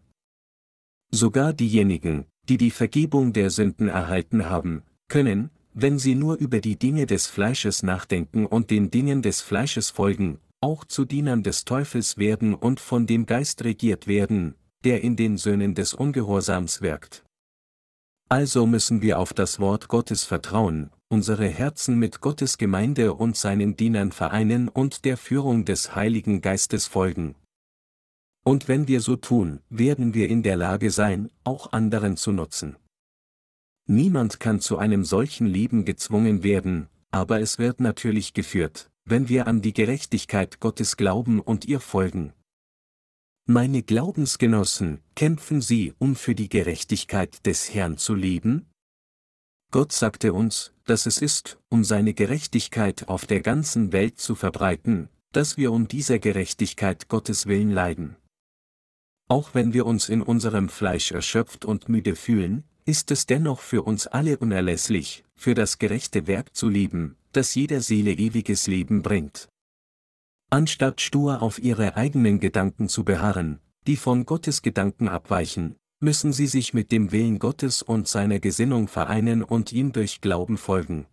S1: Sogar diejenigen, die die Vergebung der Sünden erhalten haben, können, wenn sie nur über die Dinge des Fleisches nachdenken und den Dingen des Fleisches folgen, auch zu Dienern des Teufels werden und von dem Geist regiert werden, der in den Söhnen des Ungehorsams wirkt. Also müssen wir auf das Wort Gottes vertrauen, unsere Herzen mit Gottes Gemeinde und seinen Dienern vereinen und der Führung des Heiligen Geistes folgen. Und wenn wir so tun, werden wir in der Lage sein, auch anderen zu nutzen. Niemand kann zu einem solchen Leben gezwungen werden, aber es wird natürlich geführt, wenn wir an die Gerechtigkeit Gottes glauben und ihr folgen. Meine Glaubensgenossen, kämpfen Sie, um für die Gerechtigkeit des Herrn zu leben? Gott sagte uns, dass es ist, um seine Gerechtigkeit auf der ganzen Welt zu verbreiten, dass wir um dieser Gerechtigkeit Gottes willen leiden. Auch wenn wir uns in unserem Fleisch erschöpft und müde fühlen, ist es dennoch für uns alle unerlässlich, für das gerechte Werk zu leben, das jeder Seele ewiges Leben bringt. Anstatt stur auf ihre eigenen Gedanken zu beharren, die von Gottes Gedanken abweichen, müssen sie sich mit dem Willen Gottes und seiner Gesinnung vereinen und ihm durch Glauben folgen.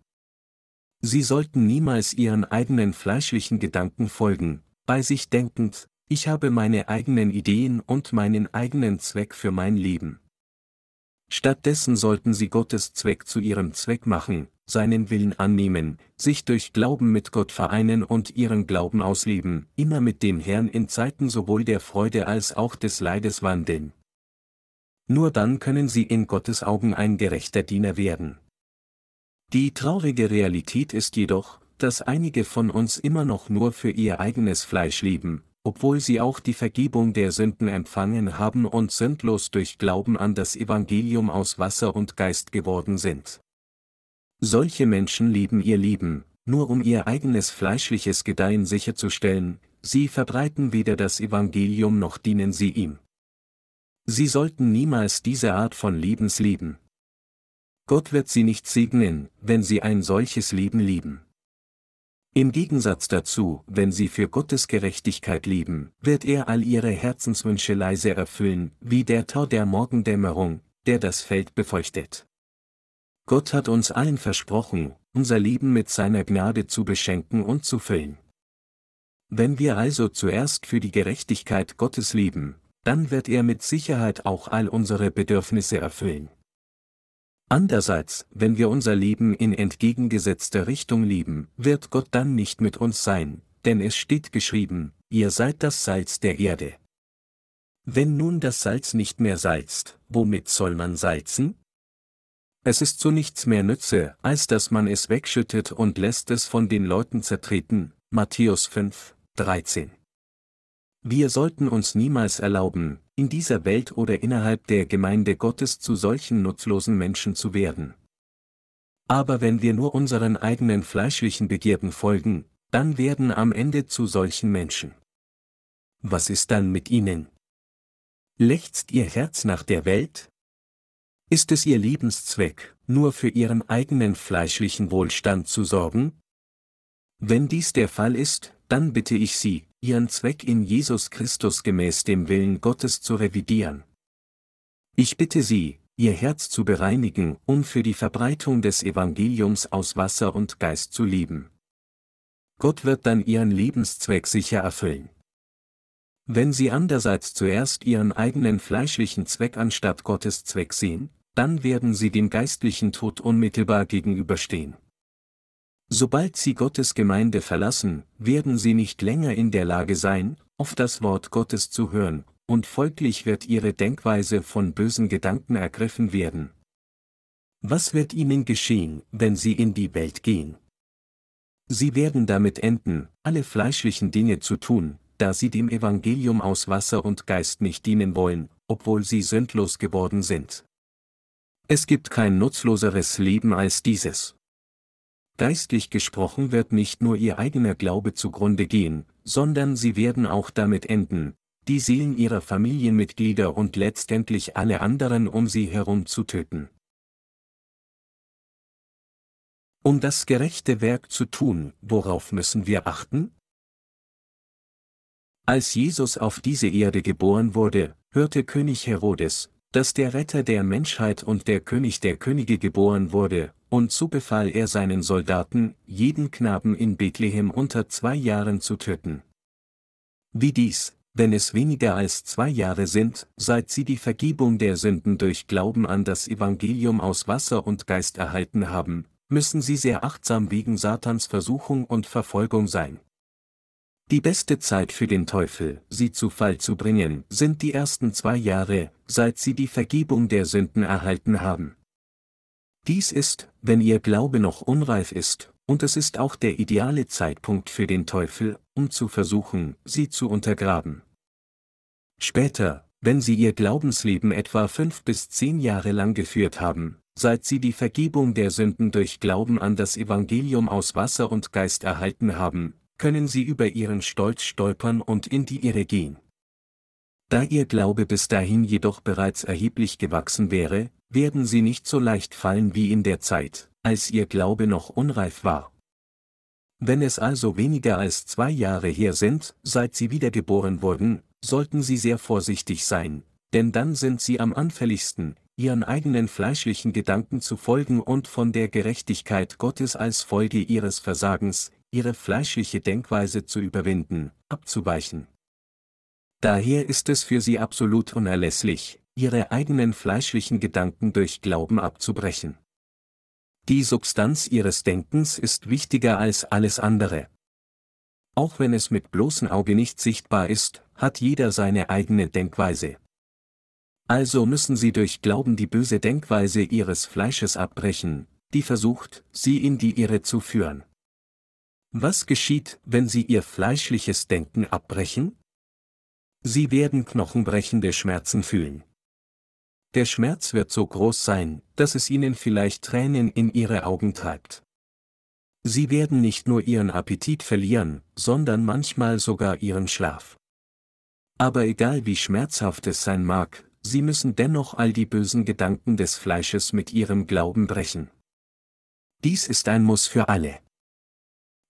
S1: Sie sollten niemals ihren eigenen fleischlichen Gedanken folgen, bei sich denkend, ich habe meine eigenen Ideen und meinen eigenen Zweck für mein Leben. Stattdessen sollten sie Gottes Zweck zu ihrem Zweck machen, seinen Willen annehmen, sich durch Glauben mit Gott vereinen und ihren Glauben ausleben, immer mit dem Herrn in Zeiten sowohl der Freude als auch des Leides wandeln. Nur dann können sie in Gottes Augen ein gerechter Diener werden. Die traurige Realität ist jedoch, dass einige von uns immer noch nur für ihr eigenes Fleisch leben, obwohl sie auch die Vergebung der Sünden empfangen haben und sündlos durch Glauben an das Evangelium aus Wasser und Geist geworden sind. Solche Menschen leben ihr Leben, nur um ihr eigenes fleischliches Gedeihen sicherzustellen, sie verbreiten weder das Evangelium noch dienen sie ihm. Sie sollten niemals diese Art von Lebens leben. Gott wird sie nicht segnen, wenn sie ein solches Leben lieben. Im Gegensatz dazu, wenn sie für Gottes Gerechtigkeit leben, wird er all ihre Herzenswünsche leise erfüllen, wie der Tau der Morgendämmerung, der das Feld befeuchtet. Gott hat uns allen versprochen, unser Leben mit seiner Gnade zu beschenken und zu füllen. Wenn wir also zuerst für die Gerechtigkeit Gottes leben, dann wird er mit Sicherheit auch all unsere Bedürfnisse erfüllen. Andererseits, wenn wir unser Leben in entgegengesetzter Richtung lieben, wird Gott dann nicht mit uns sein, denn es steht geschrieben, ihr seid das Salz der Erde. Wenn nun das Salz nicht mehr salzt, womit soll man salzen? Es ist zu nichts mehr Nütze, als dass man es wegschüttet und lässt es von den Leuten zertreten. Matthäus 5, 13. Wir sollten uns niemals erlauben, in dieser Welt oder innerhalb der Gemeinde Gottes zu solchen nutzlosen Menschen zu werden. Aber wenn wir nur unseren eigenen fleischlichen Begierden folgen, dann werden am Ende zu solchen Menschen. Was ist dann mit ihnen? Lechzt ihr Herz nach der Welt? Ist es ihr Lebenszweck, nur für ihren eigenen fleischlichen Wohlstand zu sorgen? Wenn dies der Fall ist, dann bitte ich Sie, Ihren Zweck in Jesus Christus gemäß dem Willen Gottes zu revidieren. Ich bitte Sie, Ihr Herz zu bereinigen, um für die Verbreitung des Evangeliums aus Wasser und Geist zu leben. Gott wird dann Ihren Lebenszweck sicher erfüllen. Wenn Sie andererseits zuerst Ihren eigenen fleischlichen Zweck anstatt Gottes Zweck sehen, dann werden Sie dem geistlichen Tod unmittelbar gegenüberstehen. Sobald sie Gottes Gemeinde verlassen, werden sie nicht länger in der Lage sein, auf das Wort Gottes zu hören, und folglich wird ihre Denkweise von bösen Gedanken ergriffen werden. Was wird ihnen geschehen, wenn sie in die Welt gehen? Sie werden damit enden, alle fleischlichen Dinge zu tun, da sie dem Evangelium aus Wasser und Geist nicht dienen wollen, obwohl sie sündlos geworden sind. Es gibt kein nutzloseres Leben als dieses. Geistlich gesprochen wird nicht nur ihr eigener Glaube zugrunde gehen, sondern sie werden auch damit enden, die Seelen ihrer Familienmitglieder und letztendlich alle anderen um sie herum zu töten. Um das gerechte Werk zu tun, worauf müssen wir achten? Als Jesus auf diese Erde geboren wurde, hörte König Herodes, dass der Retter der Menschheit und der König der Könige geboren wurde, und so befahl er seinen Soldaten, jeden Knaben in Bethlehem unter zwei Jahren zu töten. Wie dies, wenn es weniger als zwei Jahre sind, seit sie die Vergebung der Sünden durch Glauben an das Evangelium aus Wasser und Geist erhalten haben, müssen sie sehr achtsam wegen Satans Versuchung und Verfolgung sein. Die beste Zeit für den Teufel, sie zu Fall zu bringen, sind die ersten zwei Jahre, seit sie die Vergebung der Sünden erhalten haben. Dies ist, wenn ihr Glaube noch unreif ist, und es ist auch der ideale Zeitpunkt für den Teufel, um zu versuchen, sie zu untergraben. Später, wenn sie ihr Glaubensleben etwa fünf bis zehn Jahre lang geführt haben, seit sie die Vergebung der Sünden durch Glauben an das Evangelium aus Wasser und Geist erhalten haben, können sie über ihren Stolz stolpern und in die Irre gehen. Da ihr Glaube bis dahin jedoch bereits erheblich gewachsen wäre, werden sie nicht so leicht fallen wie in der Zeit, als ihr Glaube noch unreif war. Wenn es also weniger als zwei Jahre her sind, seit sie wiedergeboren wurden, sollten sie sehr vorsichtig sein, denn dann sind sie am anfälligsten, ihren eigenen fleischlichen Gedanken zu folgen und von der Gerechtigkeit Gottes als Folge ihres Versagens, ihre fleischliche Denkweise zu überwinden, abzuweichen. Daher ist es für sie absolut unerlässlich, ihre eigenen fleischlichen Gedanken durch Glauben abzubrechen. Die Substanz ihres Denkens ist wichtiger als alles andere. Auch wenn es mit bloßem Auge nicht sichtbar ist, hat jeder seine eigene Denkweise. Also müssen sie durch Glauben die böse Denkweise ihres Fleisches abbrechen, die versucht, sie in die Irre zu führen. Was geschieht, wenn sie ihr fleischliches Denken abbrechen? Sie werden knochenbrechende Schmerzen fühlen. Der Schmerz wird so groß sein, dass es ihnen vielleicht Tränen in ihre Augen treibt. Sie werden nicht nur ihren Appetit verlieren, sondern manchmal sogar ihren Schlaf. Aber egal wie schmerzhaft es sein mag, sie müssen dennoch all die bösen Gedanken des Fleisches mit ihrem Glauben brechen. Dies ist ein Muss für alle.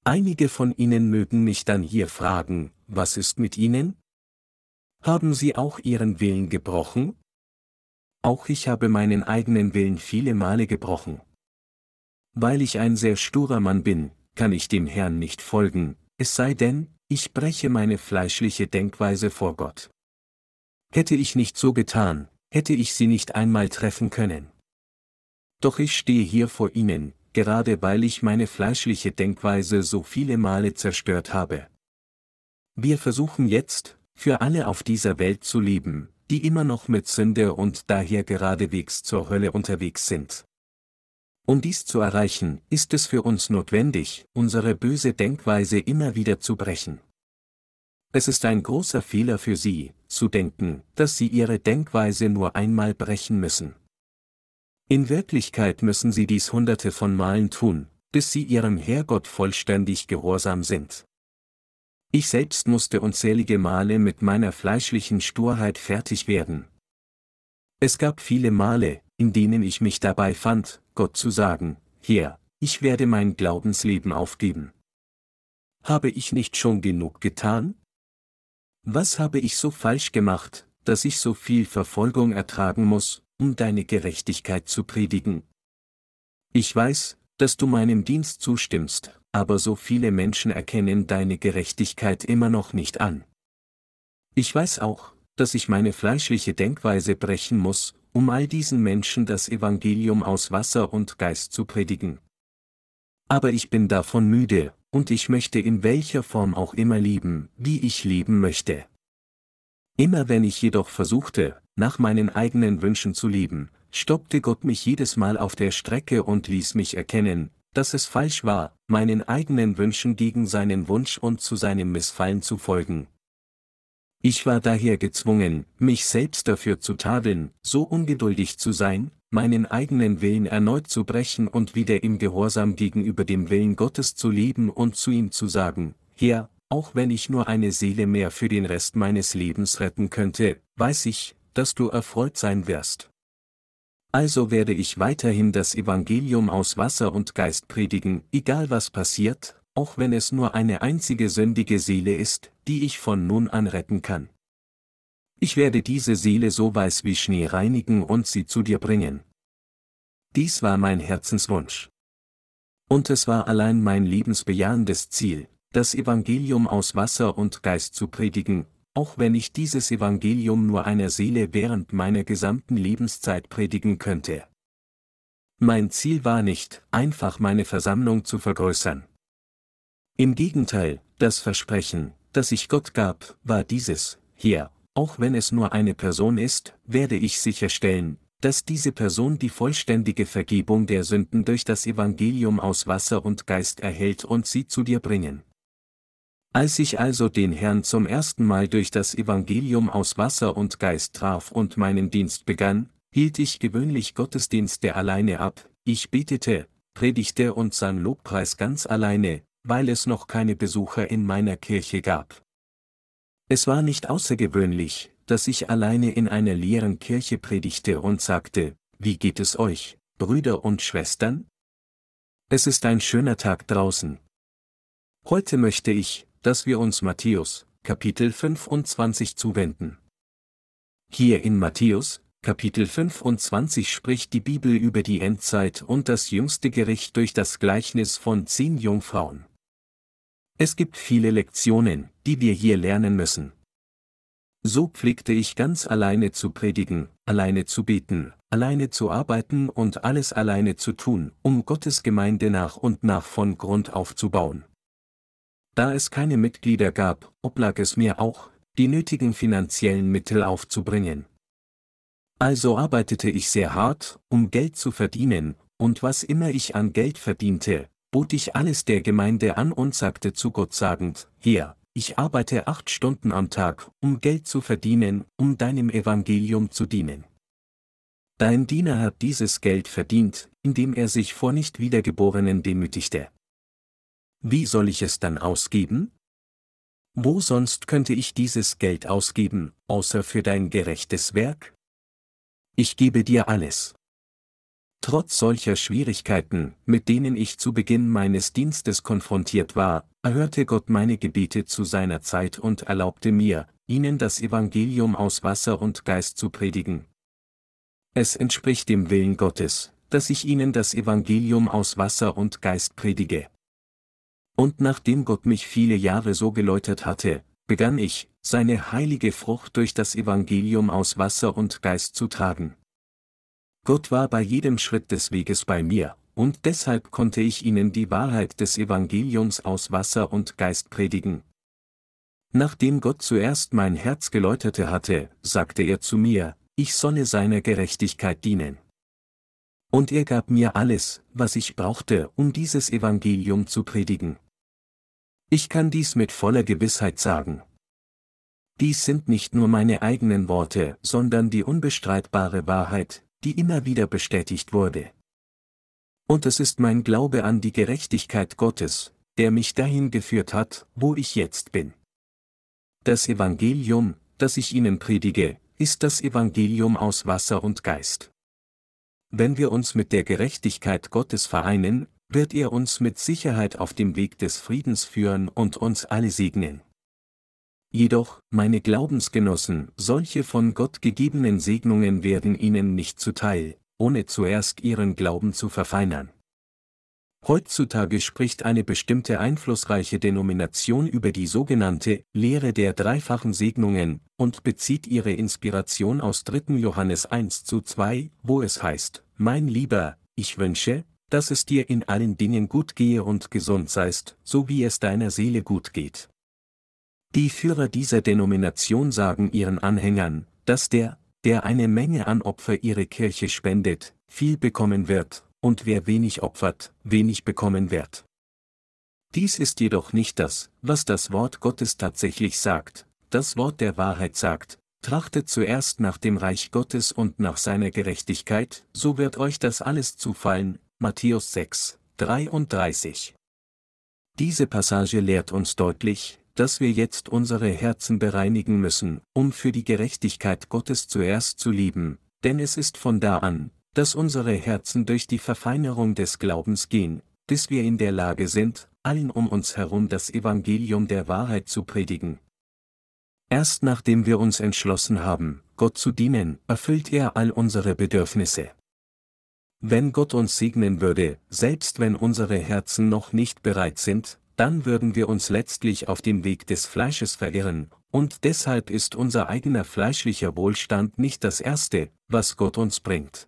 S1: Einige von Ihnen mögen mich dann hier fragen, was ist mit Ihnen? Haben Sie auch Ihren Willen gebrochen? Auch ich habe meinen eigenen Willen viele Male gebrochen. Weil ich ein sehr sturer Mann bin, kann ich dem Herrn nicht folgen, es sei denn, ich breche meine fleischliche Denkweise vor Gott. Hätte ich nicht so getan, hätte ich sie nicht einmal treffen können. Doch ich stehe hier vor Ihnen, gerade weil ich meine fleischliche Denkweise so viele Male zerstört habe. Wir versuchen jetzt, für alle auf dieser Welt zu leben, die immer noch mit Sünde und daher geradewegs zur Hölle unterwegs sind. Um dies zu erreichen, ist es für uns notwendig, unsere böse Denkweise immer wieder zu brechen. Es ist ein großer Fehler für Sie, zu denken, dass Sie Ihre Denkweise nur einmal brechen müssen. In Wirklichkeit müssen sie dies hunderte von Malen tun, bis sie ihrem Herrgott vollständig gehorsam sind. Ich selbst musste unzählige Male mit meiner fleischlichen Sturheit fertig werden. Es gab viele Male, in denen ich mich dabei fand, Gott zu sagen, Herr, ich werde mein Glaubensleben aufgeben. Habe ich nicht schon genug getan? Was habe ich so falsch gemacht, dass ich so viel Verfolgung ertragen muss, um deine Gerechtigkeit zu predigen. Ich weiß, dass du meinem Dienst zustimmst, aber so viele Menschen erkennen deine Gerechtigkeit immer noch nicht an. Ich weiß auch, dass ich meine fleischliche Denkweise brechen muss, um all diesen Menschen das Evangelium aus Wasser und Geist zu predigen. Aber ich bin davon müde, und ich möchte in welcher Form auch immer lieben, wie ich leben möchte. Immer wenn ich jedoch versuchte, nach meinen eigenen Wünschen zu leben, stoppte Gott mich jedes Mal auf der Strecke und ließ mich erkennen, dass es falsch war, meinen eigenen Wünschen gegen seinen Wunsch und zu seinem Missfallen zu folgen. Ich war daher gezwungen, mich selbst dafür zu tadeln, so ungeduldig zu sein, meinen eigenen Willen erneut zu brechen und wieder im Gehorsam gegenüber dem Willen Gottes zu leben und zu ihm zu sagen, Herr, auch wenn ich nur eine Seele mehr für den Rest meines Lebens retten könnte, weiß ich, dass du erfreut sein wirst. Also werde ich weiterhin das Evangelium aus Wasser und Geist predigen, egal was passiert, auch wenn es nur eine einzige sündige Seele ist, die ich von nun an retten kann. Ich werde diese Seele so weiß wie Schnee reinigen und sie zu dir bringen. Dies war mein Herzenswunsch. Und es war allein mein lebensbejahendes Ziel, das Evangelium aus Wasser und Geist zu predigen, auch wenn ich dieses Evangelium nur einer Seele während meiner gesamten Lebenszeit predigen könnte. Mein Ziel war nicht, einfach meine Versammlung zu vergrößern. Im Gegenteil, das Versprechen, das ich Gott gab, war dieses, hier, auch wenn es nur eine Person ist, werde ich sicherstellen, dass diese Person die vollständige Vergebung der Sünden durch das Evangelium aus Wasser und Geist erhält und sie zu dir bringen. Als ich also den Herrn zum ersten Mal durch das Evangelium aus Wasser und Geist traf und meinen Dienst begann, hielt ich gewöhnlich Gottesdienste alleine ab, ich betete, predigte und sang Lobpreis ganz alleine, weil es noch keine Besucher in meiner Kirche gab. Es war nicht außergewöhnlich, dass ich alleine in einer leeren Kirche predigte und sagte, wie geht es euch, Brüder und Schwestern? Es ist ein schöner Tag draußen. Heute möchte ich, dass wir uns Matthäus, Kapitel 25 zuwenden. Hier in Matthäus, Kapitel 25 spricht die Bibel über die Endzeit und das jüngste Gericht durch das Gleichnis von zehn Jungfrauen. Es gibt viele Lektionen, die wir hier lernen müssen. So pflegte ich ganz alleine zu predigen, alleine zu beten, alleine zu arbeiten und alles alleine zu tun, um Gottes Gemeinde nach und nach von Grund aufzubauen. Da es keine Mitglieder gab, oblag es mir auch, die nötigen finanziellen Mittel aufzubringen. Also arbeitete ich sehr hart, um Geld zu verdienen, und was immer ich an Geld verdiente, bot ich alles der Gemeinde an und sagte zu Gott sagend, Herr, ich arbeite acht Stunden am Tag, um Geld zu verdienen, um deinem Evangelium zu dienen. Dein Diener hat dieses Geld verdient, indem er sich vor nicht Wiedergeborenen demütigte. Wie soll ich es dann ausgeben? Wo sonst könnte ich dieses Geld ausgeben, außer für dein gerechtes Werk? Ich gebe dir alles. Trotz solcher Schwierigkeiten, mit denen ich zu Beginn meines Dienstes konfrontiert war, erhörte Gott meine Gebete zu seiner Zeit und erlaubte mir, ihnen das Evangelium aus Wasser und Geist zu predigen. Es entspricht dem Willen Gottes, dass ich ihnen das Evangelium aus Wasser und Geist predige. Und nachdem Gott mich viele Jahre so geläutert hatte, begann ich, seine heilige Frucht durch das Evangelium aus Wasser und Geist zu tragen. Gott war bei jedem Schritt des Weges bei mir, und deshalb konnte ich ihnen die Wahrheit des Evangeliums aus Wasser und Geist predigen. Nachdem Gott zuerst mein Herz geläuterte hatte, sagte er zu mir, ich solle seiner Gerechtigkeit dienen. Und er gab mir alles, was ich brauchte, um dieses Evangelium zu predigen. Ich kann dies mit voller Gewissheit sagen. Dies sind nicht nur meine eigenen Worte, sondern die unbestreitbare Wahrheit, die immer wieder bestätigt wurde. Und es ist mein Glaube an die Gerechtigkeit Gottes, der mich dahin geführt hat, wo ich jetzt bin. Das Evangelium, das ich Ihnen predige, ist das Evangelium aus Wasser und Geist. Wenn wir uns mit der Gerechtigkeit Gottes vereinen, wird er uns mit Sicherheit auf dem Weg des Friedens führen und uns alle segnen. Jedoch, meine Glaubensgenossen, solche von Gott gegebenen Segnungen werden ihnen nicht zuteil, ohne zuerst ihren Glauben zu verfeinern. Heutzutage spricht eine bestimmte einflussreiche Denomination über die sogenannte Lehre der dreifachen Segnungen und bezieht ihre Inspiration aus 3. Johannes 1 zu 2, wo es heißt, Mein Lieber, ich wünsche, dass es dir in allen Dingen gut gehe und gesund seist, so wie es deiner Seele gut geht. Die Führer dieser Denomination sagen ihren Anhängern, dass der, der eine Menge an Opfer ihre Kirche spendet, viel bekommen wird, und wer wenig opfert, wenig bekommen wird. Dies ist jedoch nicht das, was das Wort Gottes tatsächlich sagt, das Wort der Wahrheit sagt, trachtet zuerst nach dem Reich Gottes und nach seiner Gerechtigkeit, so wird euch das alles zufallen, Matthäus 6, 33. Diese Passage lehrt uns deutlich, dass wir jetzt unsere Herzen bereinigen müssen, um für die Gerechtigkeit Gottes zuerst zu lieben, denn es ist von da an, dass unsere Herzen durch die Verfeinerung des Glaubens gehen, bis wir in der Lage sind, allen um uns herum das Evangelium der Wahrheit zu predigen. Erst nachdem wir uns entschlossen haben, Gott zu dienen, erfüllt er all unsere Bedürfnisse. Wenn Gott uns segnen würde, selbst wenn unsere Herzen noch nicht bereit sind, dann würden wir uns letztlich auf dem Weg des Fleisches verirren, und deshalb ist unser eigener fleischlicher Wohlstand nicht das Erste, was Gott uns bringt.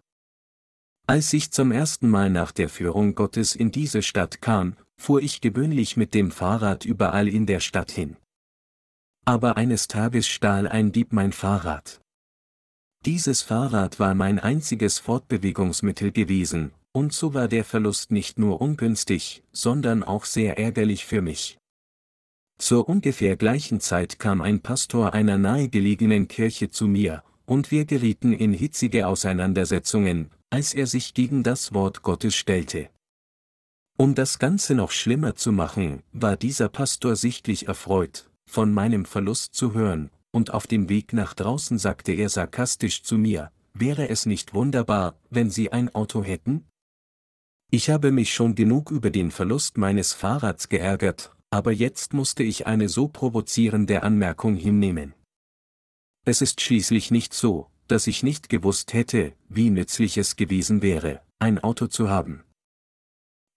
S1: Als ich zum ersten Mal nach der Führung Gottes in diese Stadt kam, fuhr ich gewöhnlich mit dem Fahrrad überall in der Stadt hin. Aber eines Tages stahl ein Dieb mein Fahrrad. Dieses Fahrrad war mein einziges Fortbewegungsmittel gewesen, und so war der Verlust nicht nur ungünstig, sondern auch sehr ärgerlich für mich. Zur ungefähr gleichen Zeit kam ein Pastor einer nahegelegenen Kirche zu mir, und wir gerieten in hitzige Auseinandersetzungen, als er sich gegen das Wort Gottes stellte. Um das Ganze noch schlimmer zu machen, war dieser Pastor sichtlich erfreut, von meinem Verlust zu hören, und auf dem Weg nach draußen sagte er sarkastisch zu mir, wäre es nicht wunderbar, wenn Sie ein Auto hätten? Ich habe mich schon genug über den Verlust meines Fahrrads geärgert, aber jetzt musste ich eine so provozierende Anmerkung hinnehmen. Es ist schließlich nicht so, dass ich nicht gewusst hätte, wie nützlich es gewesen wäre, ein Auto zu haben.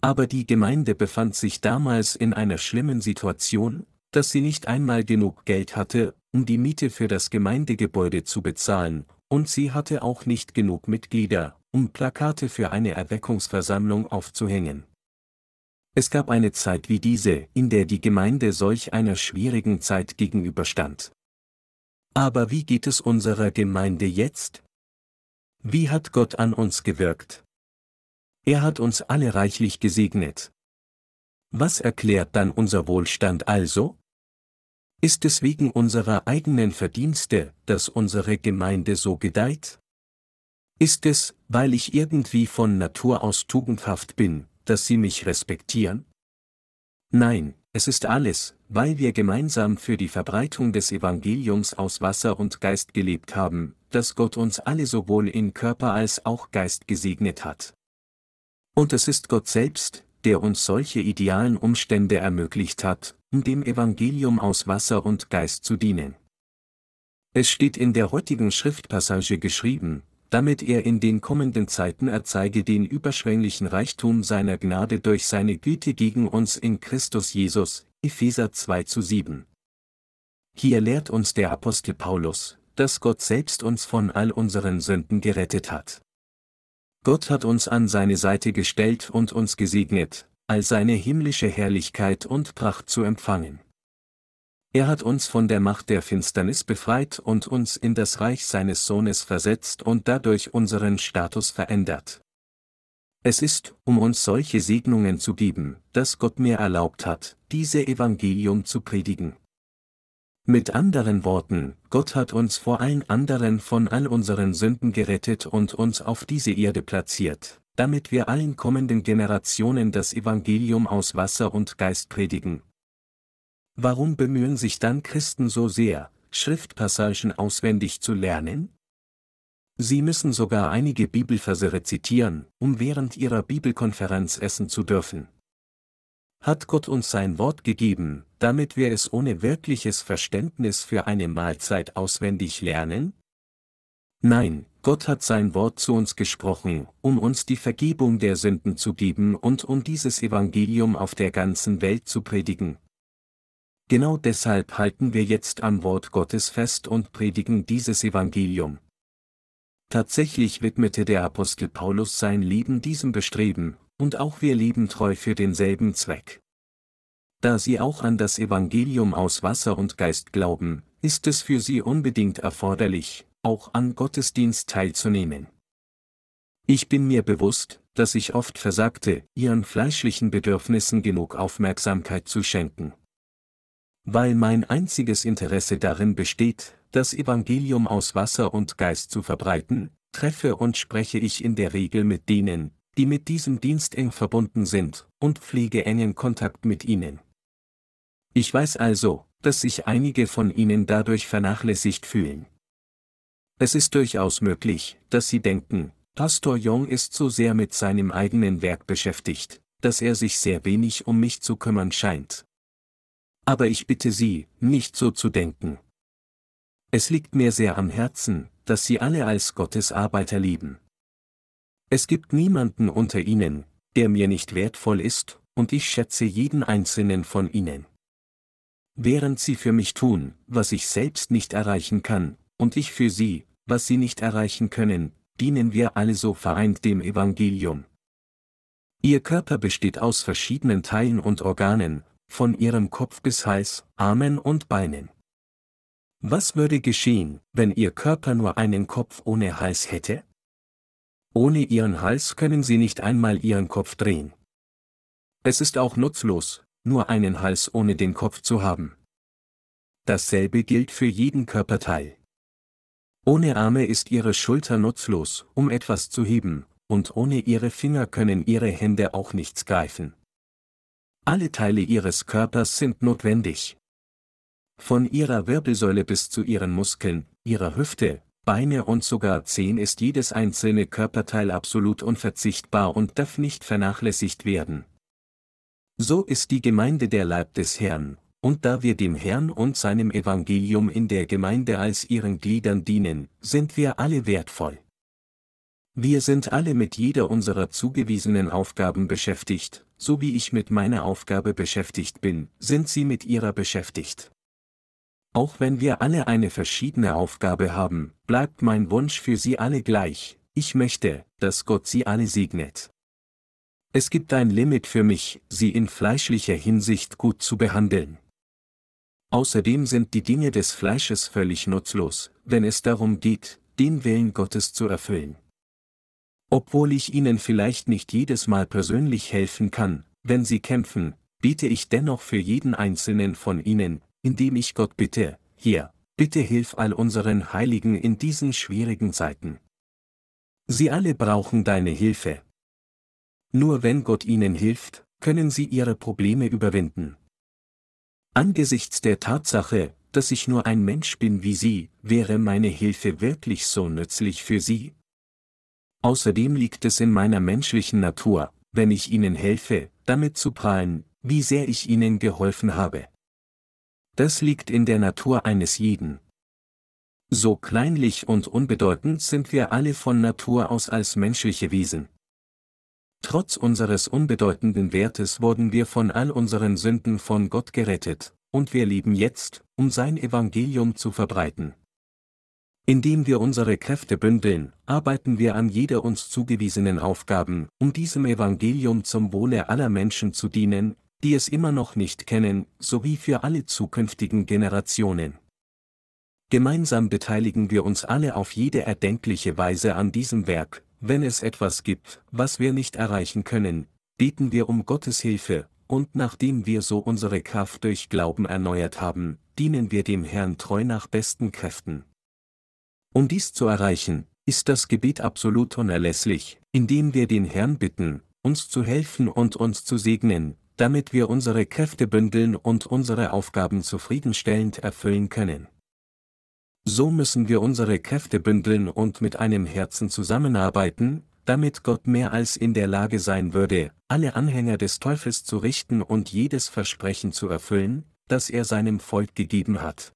S1: Aber die Gemeinde befand sich damals in einer schlimmen Situation, dass sie nicht einmal genug Geld hatte, um die Miete für das Gemeindegebäude zu bezahlen, und sie hatte auch nicht genug Mitglieder, um Plakate für eine Erweckungsversammlung aufzuhängen. Es gab eine Zeit wie diese, in der die Gemeinde solch einer schwierigen Zeit gegenüberstand. Aber wie geht es unserer Gemeinde jetzt? Wie hat Gott an uns gewirkt? Er hat uns alle reichlich gesegnet. Was erklärt dann unser Wohlstand also? Ist es wegen unserer eigenen Verdienste, dass unsere Gemeinde so gedeiht? Ist es, weil ich irgendwie von Natur aus tugendhaft bin, dass Sie mich respektieren? Nein, es ist alles, weil wir gemeinsam für die Verbreitung des Evangeliums aus Wasser und Geist gelebt haben, dass Gott uns alle sowohl in Körper als auch Geist gesegnet hat. Und es ist Gott selbst, der uns solche idealen Umstände ermöglicht hat, um dem Evangelium aus Wasser und Geist zu dienen. Es steht in der heutigen Schriftpassage geschrieben, damit er in den kommenden Zeiten erzeige den überschwänglichen Reichtum seiner Gnade durch seine Güte gegen uns in Christus Jesus, Epheser 2 zu 7. Hier lehrt uns der Apostel Paulus, dass Gott selbst uns von all unseren Sünden gerettet hat. Gott hat uns an seine Seite gestellt und uns gesegnet, all seine himmlische Herrlichkeit und Pracht zu empfangen. Er hat uns von der Macht der Finsternis befreit und uns in das Reich seines Sohnes versetzt und dadurch unseren Status verändert. Es ist, um uns solche Segnungen zu geben, dass Gott mir erlaubt hat, diese Evangelium zu predigen. Mit anderen Worten, Gott hat uns vor allen anderen von all unseren Sünden gerettet und uns auf diese Erde platziert, damit wir allen kommenden Generationen das Evangelium aus Wasser und Geist predigen. Warum bemühen sich dann Christen so sehr, Schriftpassagen auswendig zu lernen? Sie müssen sogar einige Bibelverse rezitieren, um während ihrer Bibelkonferenz essen zu dürfen. Hat Gott uns sein Wort gegeben, damit wir es ohne wirkliches Verständnis für eine Mahlzeit auswendig lernen? Nein, Gott hat sein Wort zu uns gesprochen, um uns die Vergebung der Sünden zu geben und um dieses Evangelium auf der ganzen Welt zu predigen. Genau deshalb halten wir jetzt am Wort Gottes fest und predigen dieses Evangelium. Tatsächlich widmete der Apostel Paulus sein Leben diesem Bestreben, und auch wir leben treu für denselben Zweck. Da sie auch an das Evangelium aus Wasser und Geist glauben, ist es für sie unbedingt erforderlich, auch an Gottesdienst teilzunehmen. Ich bin mir bewusst, dass ich oft versagte, ihren fleischlichen Bedürfnissen genug Aufmerksamkeit zu schenken. Weil mein einziges Interesse darin besteht, das Evangelium aus Wasser und Geist zu verbreiten, treffe und spreche ich in der Regel mit denen, die mit diesem Dienst eng verbunden sind, und pflege engen Kontakt mit ihnen. Ich weiß also, dass sich einige von ihnen dadurch vernachlässigt fühlen. Es ist durchaus möglich, dass sie denken, Pastor Jong ist so sehr mit seinem eigenen Werk beschäftigt, dass er sich sehr wenig um mich zu kümmern scheint. Aber ich bitte Sie, nicht so zu denken. Es liegt mir sehr am Herzen, dass Sie alle als Gottes Arbeiter lieben. Es gibt niemanden unter Ihnen, der mir nicht wertvoll ist, und ich schätze jeden einzelnen von Ihnen. Während Sie für mich tun, was ich selbst nicht erreichen kann, und ich für Sie, was Sie nicht erreichen können, dienen wir alle so vereint dem Evangelium. Ihr Körper besteht aus verschiedenen Teilen und Organen, von Ihrem Kopf bis Hals, Armen und Beinen. Was würde geschehen, wenn Ihr Körper nur einen Kopf ohne Hals hätte? Ohne Ihren Hals können Sie nicht einmal Ihren Kopf drehen. Es ist auch nutzlos, nur einen Hals ohne den Kopf zu haben. Dasselbe gilt für jeden Körperteil. Ohne Arme ist Ihre Schulter nutzlos, um etwas zu heben, und ohne Ihre Finger können Ihre Hände auch nichts greifen. Alle Teile Ihres Körpers sind notwendig. Von Ihrer Wirbelsäule bis zu Ihren Muskeln, Ihrer Hüfte, Beine und sogar Zehen ist jedes einzelne Körperteil absolut unverzichtbar und darf nicht vernachlässigt werden. So ist die Gemeinde der Leib des Herrn, und da wir dem Herrn und seinem Evangelium in der Gemeinde als ihren Gliedern dienen, sind wir alle wertvoll. Wir sind alle mit jeder unserer zugewiesenen Aufgaben beschäftigt, so wie ich mit meiner Aufgabe beschäftigt bin, sind Sie mit Ihrer beschäftigt. Auch wenn wir alle eine verschiedene Aufgabe haben, bleibt mein Wunsch für Sie alle gleich, ich möchte, dass Gott Sie alle segnet. Es gibt ein Limit für mich, Sie in fleischlicher Hinsicht gut zu behandeln. Außerdem sind die Dinge des Fleisches völlig nutzlos, wenn es darum geht, den Willen Gottes zu erfüllen. Obwohl ich Ihnen vielleicht nicht jedes Mal persönlich helfen kann, wenn Sie kämpfen, biete ich dennoch für jeden einzelnen von Ihnen, indem ich Gott bitte, hier, bitte hilf all unseren Heiligen in diesen schwierigen Zeiten. Sie alle brauchen deine Hilfe. Nur wenn Gott ihnen hilft, können sie ihre Probleme überwinden. Angesichts der Tatsache, dass ich nur ein Mensch bin wie Sie, wäre meine Hilfe wirklich so nützlich für Sie? Außerdem liegt es in meiner menschlichen Natur, wenn ich Ihnen helfe, damit zu prahlen, wie sehr ich Ihnen geholfen habe. Das liegt in der Natur eines jeden. So kleinlich und unbedeutend sind wir alle von Natur aus als menschliche Wesen. Trotz unseres unbedeutenden Wertes wurden wir von all unseren Sünden von Gott gerettet, und wir leben jetzt, um sein Evangelium zu verbreiten. Indem wir unsere Kräfte bündeln, arbeiten wir an jeder uns zugewiesenen Aufgaben, um diesem Evangelium zum Wohle aller Menschen zu dienen, die es immer noch nicht kennen, sowie für alle zukünftigen Generationen. Gemeinsam beteiligen wir uns alle auf jede erdenkliche Weise an diesem Werk, wenn es etwas gibt, was wir nicht erreichen können, beten wir um Gottes Hilfe, und nachdem wir so unsere Kraft durch Glauben erneuert haben, dienen wir dem Herrn treu nach besten Kräften. Um dies zu erreichen, ist das Gebet absolut unerlässlich, indem wir den Herrn bitten, uns zu helfen und uns zu segnen, damit wir unsere Kräfte bündeln und unsere Aufgaben zufriedenstellend erfüllen können. So müssen wir unsere Kräfte bündeln und mit einem Herzen zusammenarbeiten, damit Gott mehr als in der Lage sein würde, alle Anhänger des Teufels zu richten und jedes Versprechen zu erfüllen, das er seinem Volk gegeben hat.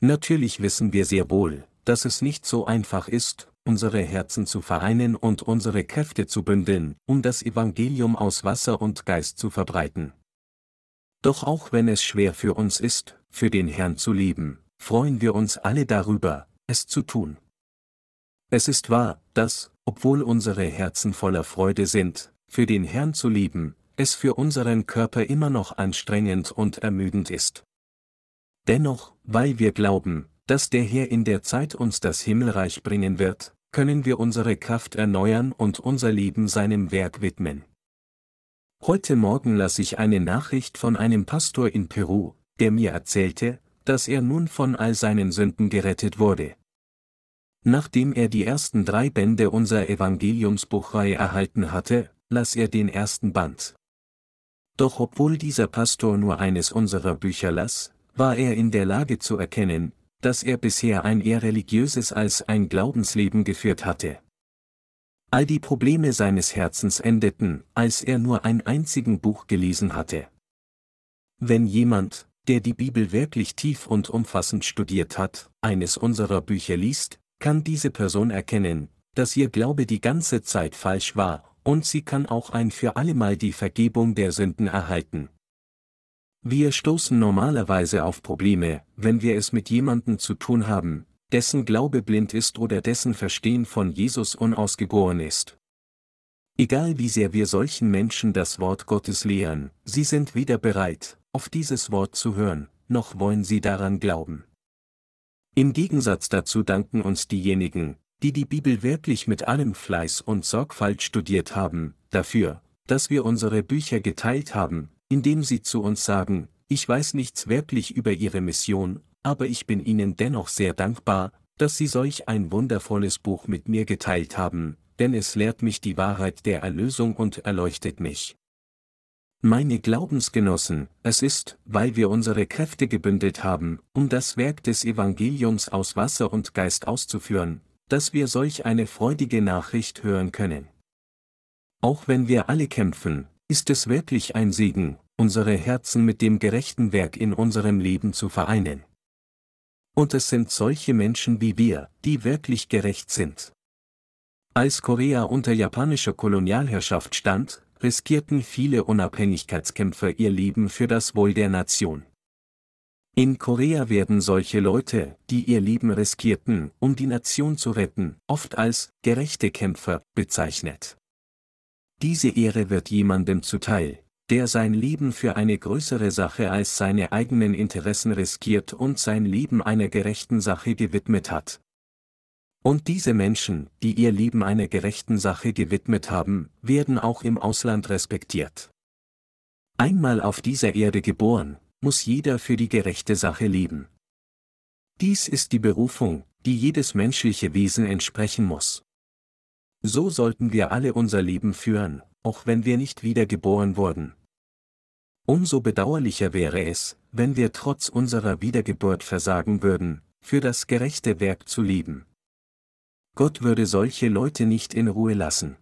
S1: Natürlich wissen wir sehr wohl, dass es nicht so einfach ist, unsere Herzen zu vereinen und unsere Kräfte zu bündeln, um das Evangelium aus Wasser und Geist zu verbreiten. Doch auch wenn es schwer für uns ist, für den Herrn zu leben, freuen wir uns alle darüber, es zu tun. Es ist wahr, dass, obwohl unsere Herzen voller Freude sind, für den Herrn zu lieben, es für unseren Körper immer noch anstrengend und ermüdend ist. Dennoch, weil wir glauben, dass der Herr in der Zeit uns das Himmelreich bringen wird, können wir unsere Kraft erneuern und unser Leben seinem Werk widmen. Heute Morgen las ich eine Nachricht von einem Pastor in Peru, der mir erzählte, dass er nun von all seinen Sünden gerettet wurde. Nachdem er die ersten drei Bände unserer Evangeliumsbuchreihe erhalten hatte, las er den ersten Band. Doch obwohl dieser Pastor nur eines unserer Bücher las, war er in der Lage zu erkennen, dass er bisher ein eher religiöses als ein Glaubensleben geführt hatte. All die Probleme seines Herzens endeten, als er nur ein einzigen Buch gelesen hatte. Wenn jemand, der die Bibel wirklich tief und umfassend studiert hat, eines unserer Bücher liest, kann diese Person erkennen, dass ihr Glaube die ganze Zeit falsch war, und sie kann auch ein für allemal die Vergebung der Sünden erhalten. Wir stoßen normalerweise auf Probleme, wenn wir es mit jemandem zu tun haben, dessen Glaube blind ist oder dessen Verstehen von Jesus unausgegoren ist. Egal wie sehr wir solchen Menschen das Wort Gottes lehren, sie sind weder bereit, auf dieses Wort zu hören, noch wollen sie daran glauben. Im Gegensatz dazu danken uns diejenigen, die die Bibel wirklich mit allem Fleiß und Sorgfalt studiert haben, dafür, dass wir unsere Bücher geteilt haben, indem sie zu uns sagen, ich weiß nichts wirklich über Ihre Mission, aber ich bin Ihnen dennoch sehr dankbar, dass Sie solch ein wundervolles Buch mit mir geteilt haben, denn es lehrt mich die Wahrheit der Erlösung und erleuchtet mich. Meine Glaubensgenossen, es ist, weil wir unsere Kräfte gebündelt haben, um das Werk des Evangeliums aus Wasser und Geist auszuführen, dass wir solch eine freudige Nachricht hören können. Auch wenn wir alle kämpfen, ist es wirklich ein Segen, unsere Herzen mit dem gerechten Werk in unserem Leben zu vereinen. Und es sind solche Menschen wie wir, die wirklich gerecht sind. Als Korea unter japanischer Kolonialherrschaft stand, riskierten viele Unabhängigkeitskämpfer ihr Leben für das Wohl der Nation. In Korea werden solche Leute, die ihr Leben riskierten, um die Nation zu retten, oft als gerechte Kämpfer bezeichnet. Diese Ehre wird jemandem zuteil, der sein Leben für eine größere Sache als seine eigenen Interessen riskiert und sein Leben einer gerechten Sache gewidmet hat. Und diese Menschen, die ihr Leben einer gerechten Sache gewidmet haben, werden auch im Ausland respektiert. Einmal auf dieser Erde geboren, muss jeder für die gerechte Sache leben. Dies ist die Berufung, die jedes menschliche Wesen entsprechen muss. So sollten wir alle unser Leben führen, auch wenn wir nicht wiedergeboren wurden. Umso bedauerlicher wäre es, wenn wir trotz unserer Wiedergeburt versagen würden, für das gerechte Werk zu leben. Gott würde solche Leute nicht in Ruhe lassen.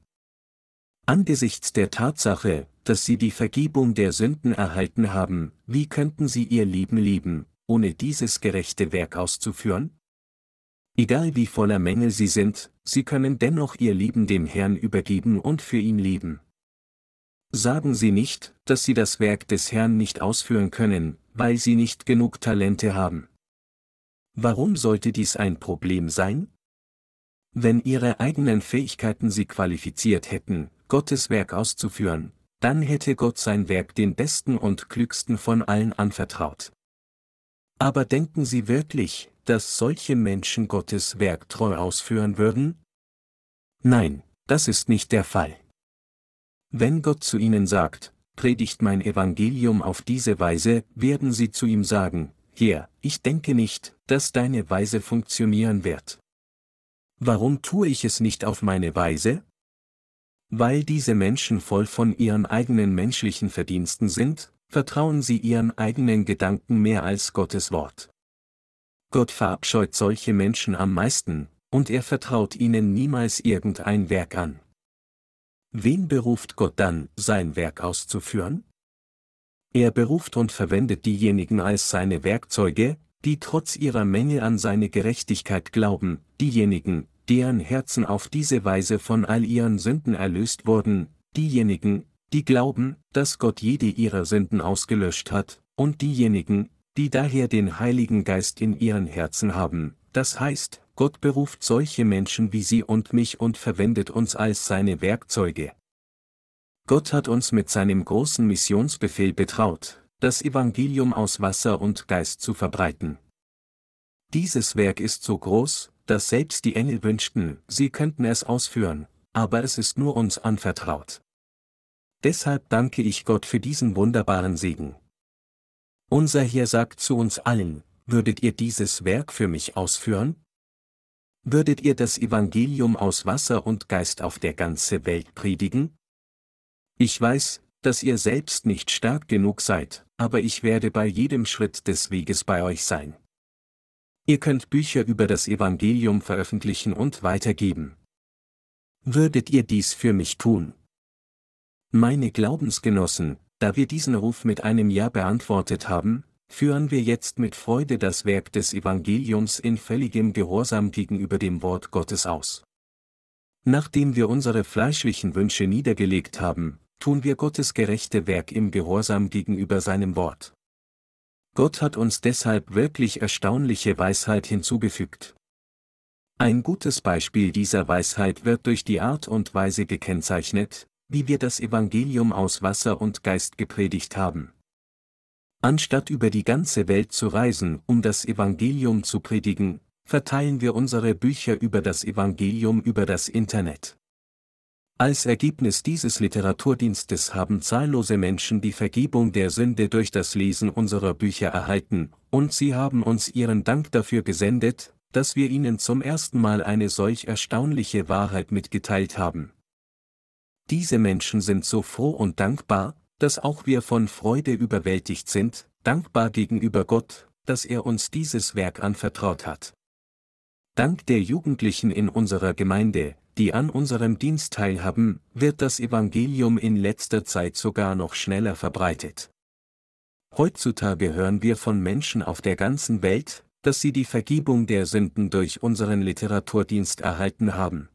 S1: Angesichts der Tatsache, dass sie die Vergebung der Sünden erhalten haben, wie könnten sie ihr Leben leben, ohne dieses gerechte Werk auszuführen? Egal wie voller Mängel sie sind, sie können dennoch ihr Leben dem Herrn übergeben und für ihn leben. Sagen Sie nicht, dass Sie das Werk des Herrn nicht ausführen können, weil Sie nicht genug Talente haben. Warum sollte dies ein Problem sein? Wenn Ihre eigenen Fähigkeiten Sie qualifiziert hätten, Gottes Werk auszuführen, dann hätte Gott sein Werk den besten und klügsten von allen anvertraut. Aber denken Sie wirklich, dass solche Menschen Gottes Werk treu ausführen würden? Nein, das ist nicht der Fall. Wenn Gott zu ihnen sagt, predigt mein Evangelium auf diese Weise, werden sie zu ihm sagen, Herr, ich denke nicht, dass deine Weise funktionieren wird. Warum tue ich es nicht auf meine Weise? Weil diese Menschen voll von ihren eigenen menschlichen Verdiensten sind, vertrauen sie ihren eigenen Gedanken mehr als Gottes Wort. Gott verabscheut solche Menschen am meisten, und er vertraut ihnen niemals irgendein Werk an. Wen beruft Gott dann, sein Werk auszuführen? Er beruft und verwendet diejenigen als seine Werkzeuge, die trotz ihrer Menge an seine Gerechtigkeit glauben, diejenigen, deren Herzen auf diese Weise von all ihren Sünden erlöst wurden, diejenigen, die glauben, dass Gott jede ihrer Sünden ausgelöscht hat, und diejenigen, die daher den Heiligen Geist in ihren Herzen haben, das heißt, Gott beruft solche Menschen wie Sie und mich und verwendet uns als seine Werkzeuge. Gott hat uns mit seinem großen Missionsbefehl betraut, das Evangelium aus Wasser und Geist zu verbreiten. Dieses Werk ist so groß, dass selbst die Engel wünschten, sie könnten es ausführen, aber es ist nur uns anvertraut. Deshalb danke ich Gott für diesen wunderbaren Segen. Unser Herr sagt zu uns allen, würdet ihr dieses Werk für mich ausführen? Würdet ihr das Evangelium aus Wasser und Geist auf der ganze Welt predigen? Ich weiß, dass ihr selbst nicht stark genug seid, aber ich werde bei jedem Schritt des Weges bei euch sein. Ihr könnt Bücher über das Evangelium veröffentlichen und weitergeben. Würdet ihr dies für mich tun? Meine Glaubensgenossen, da wir diesen Ruf mit einem Ja beantwortet haben, führen wir jetzt mit Freude das Werk des Evangeliums in völligem Gehorsam gegenüber dem Wort Gottes aus. Nachdem wir unsere fleischlichen Wünsche niedergelegt haben, tun wir Gottes gerechte Werk im Gehorsam gegenüber seinem Wort. Gott hat uns deshalb wirklich erstaunliche Weisheit hinzugefügt. Ein gutes Beispiel dieser Weisheit wird durch die Art und Weise gekennzeichnet, wie wir das Evangelium aus Wasser und Geist gepredigt haben. Anstatt über die ganze Welt zu reisen, um das Evangelium zu predigen, verteilen wir unsere Bücher über das Evangelium über das Internet. Als Ergebnis dieses Literaturdienstes haben zahllose Menschen die Vergebung der Sünde durch das Lesen unserer Bücher erhalten, und sie haben uns ihren Dank dafür gesendet, dass wir ihnen zum ersten Mal eine solch erstaunliche Wahrheit mitgeteilt haben. Diese Menschen sind so froh und dankbar, dass auch wir von Freude überwältigt sind, dankbar gegenüber Gott, dass er uns dieses Werk anvertraut hat. Dank der Jugendlichen in unserer Gemeinde, die an unserem Dienst teilhaben, wird das Evangelium in letzter Zeit sogar noch schneller verbreitet. Heutzutage hören wir von Menschen auf der ganzen Welt, dass sie die Vergebung der Sünden durch unseren Literaturdienst erhalten haben.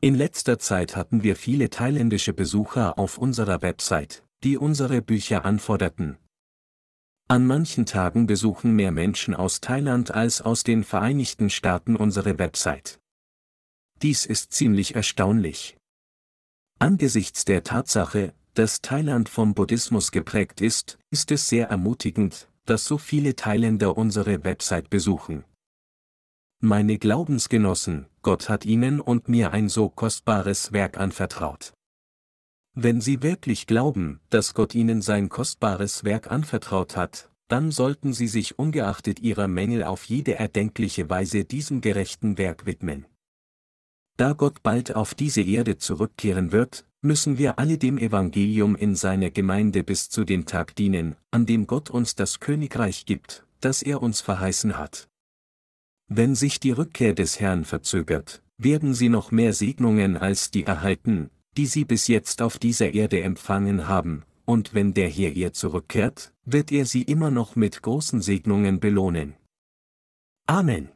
S1: In letzter Zeit hatten wir viele thailändische Besucher auf unserer Website, die unsere Bücher anforderten. An manchen Tagen besuchen mehr Menschen aus Thailand als aus den Vereinigten Staaten unsere Website. Dies ist ziemlich erstaunlich. Angesichts der Tatsache, dass Thailand vom Buddhismus geprägt ist, ist es sehr ermutigend, dass so viele Thailänder unsere Website besuchen. Meine Glaubensgenossen, Gott hat Ihnen und mir ein so kostbares Werk anvertraut. Wenn Sie wirklich glauben, dass Gott Ihnen sein kostbares Werk anvertraut hat, dann sollten Sie sich ungeachtet Ihrer Mängel auf jede erdenkliche Weise diesem gerechten Werk widmen. Da Gott bald auf diese Erde zurückkehren wird, müssen wir alle dem Evangelium in seiner Gemeinde bis zu dem Tag dienen, an dem Gott uns das Königreich gibt, das er uns verheißen hat. Wenn sich die Rückkehr des Herrn verzögert, werden sie noch mehr Segnungen als die erhalten, die sie bis jetzt auf dieser Erde empfangen haben, und wenn der Herr ihr zurückkehrt, wird er sie immer noch mit großen Segnungen belohnen. Amen.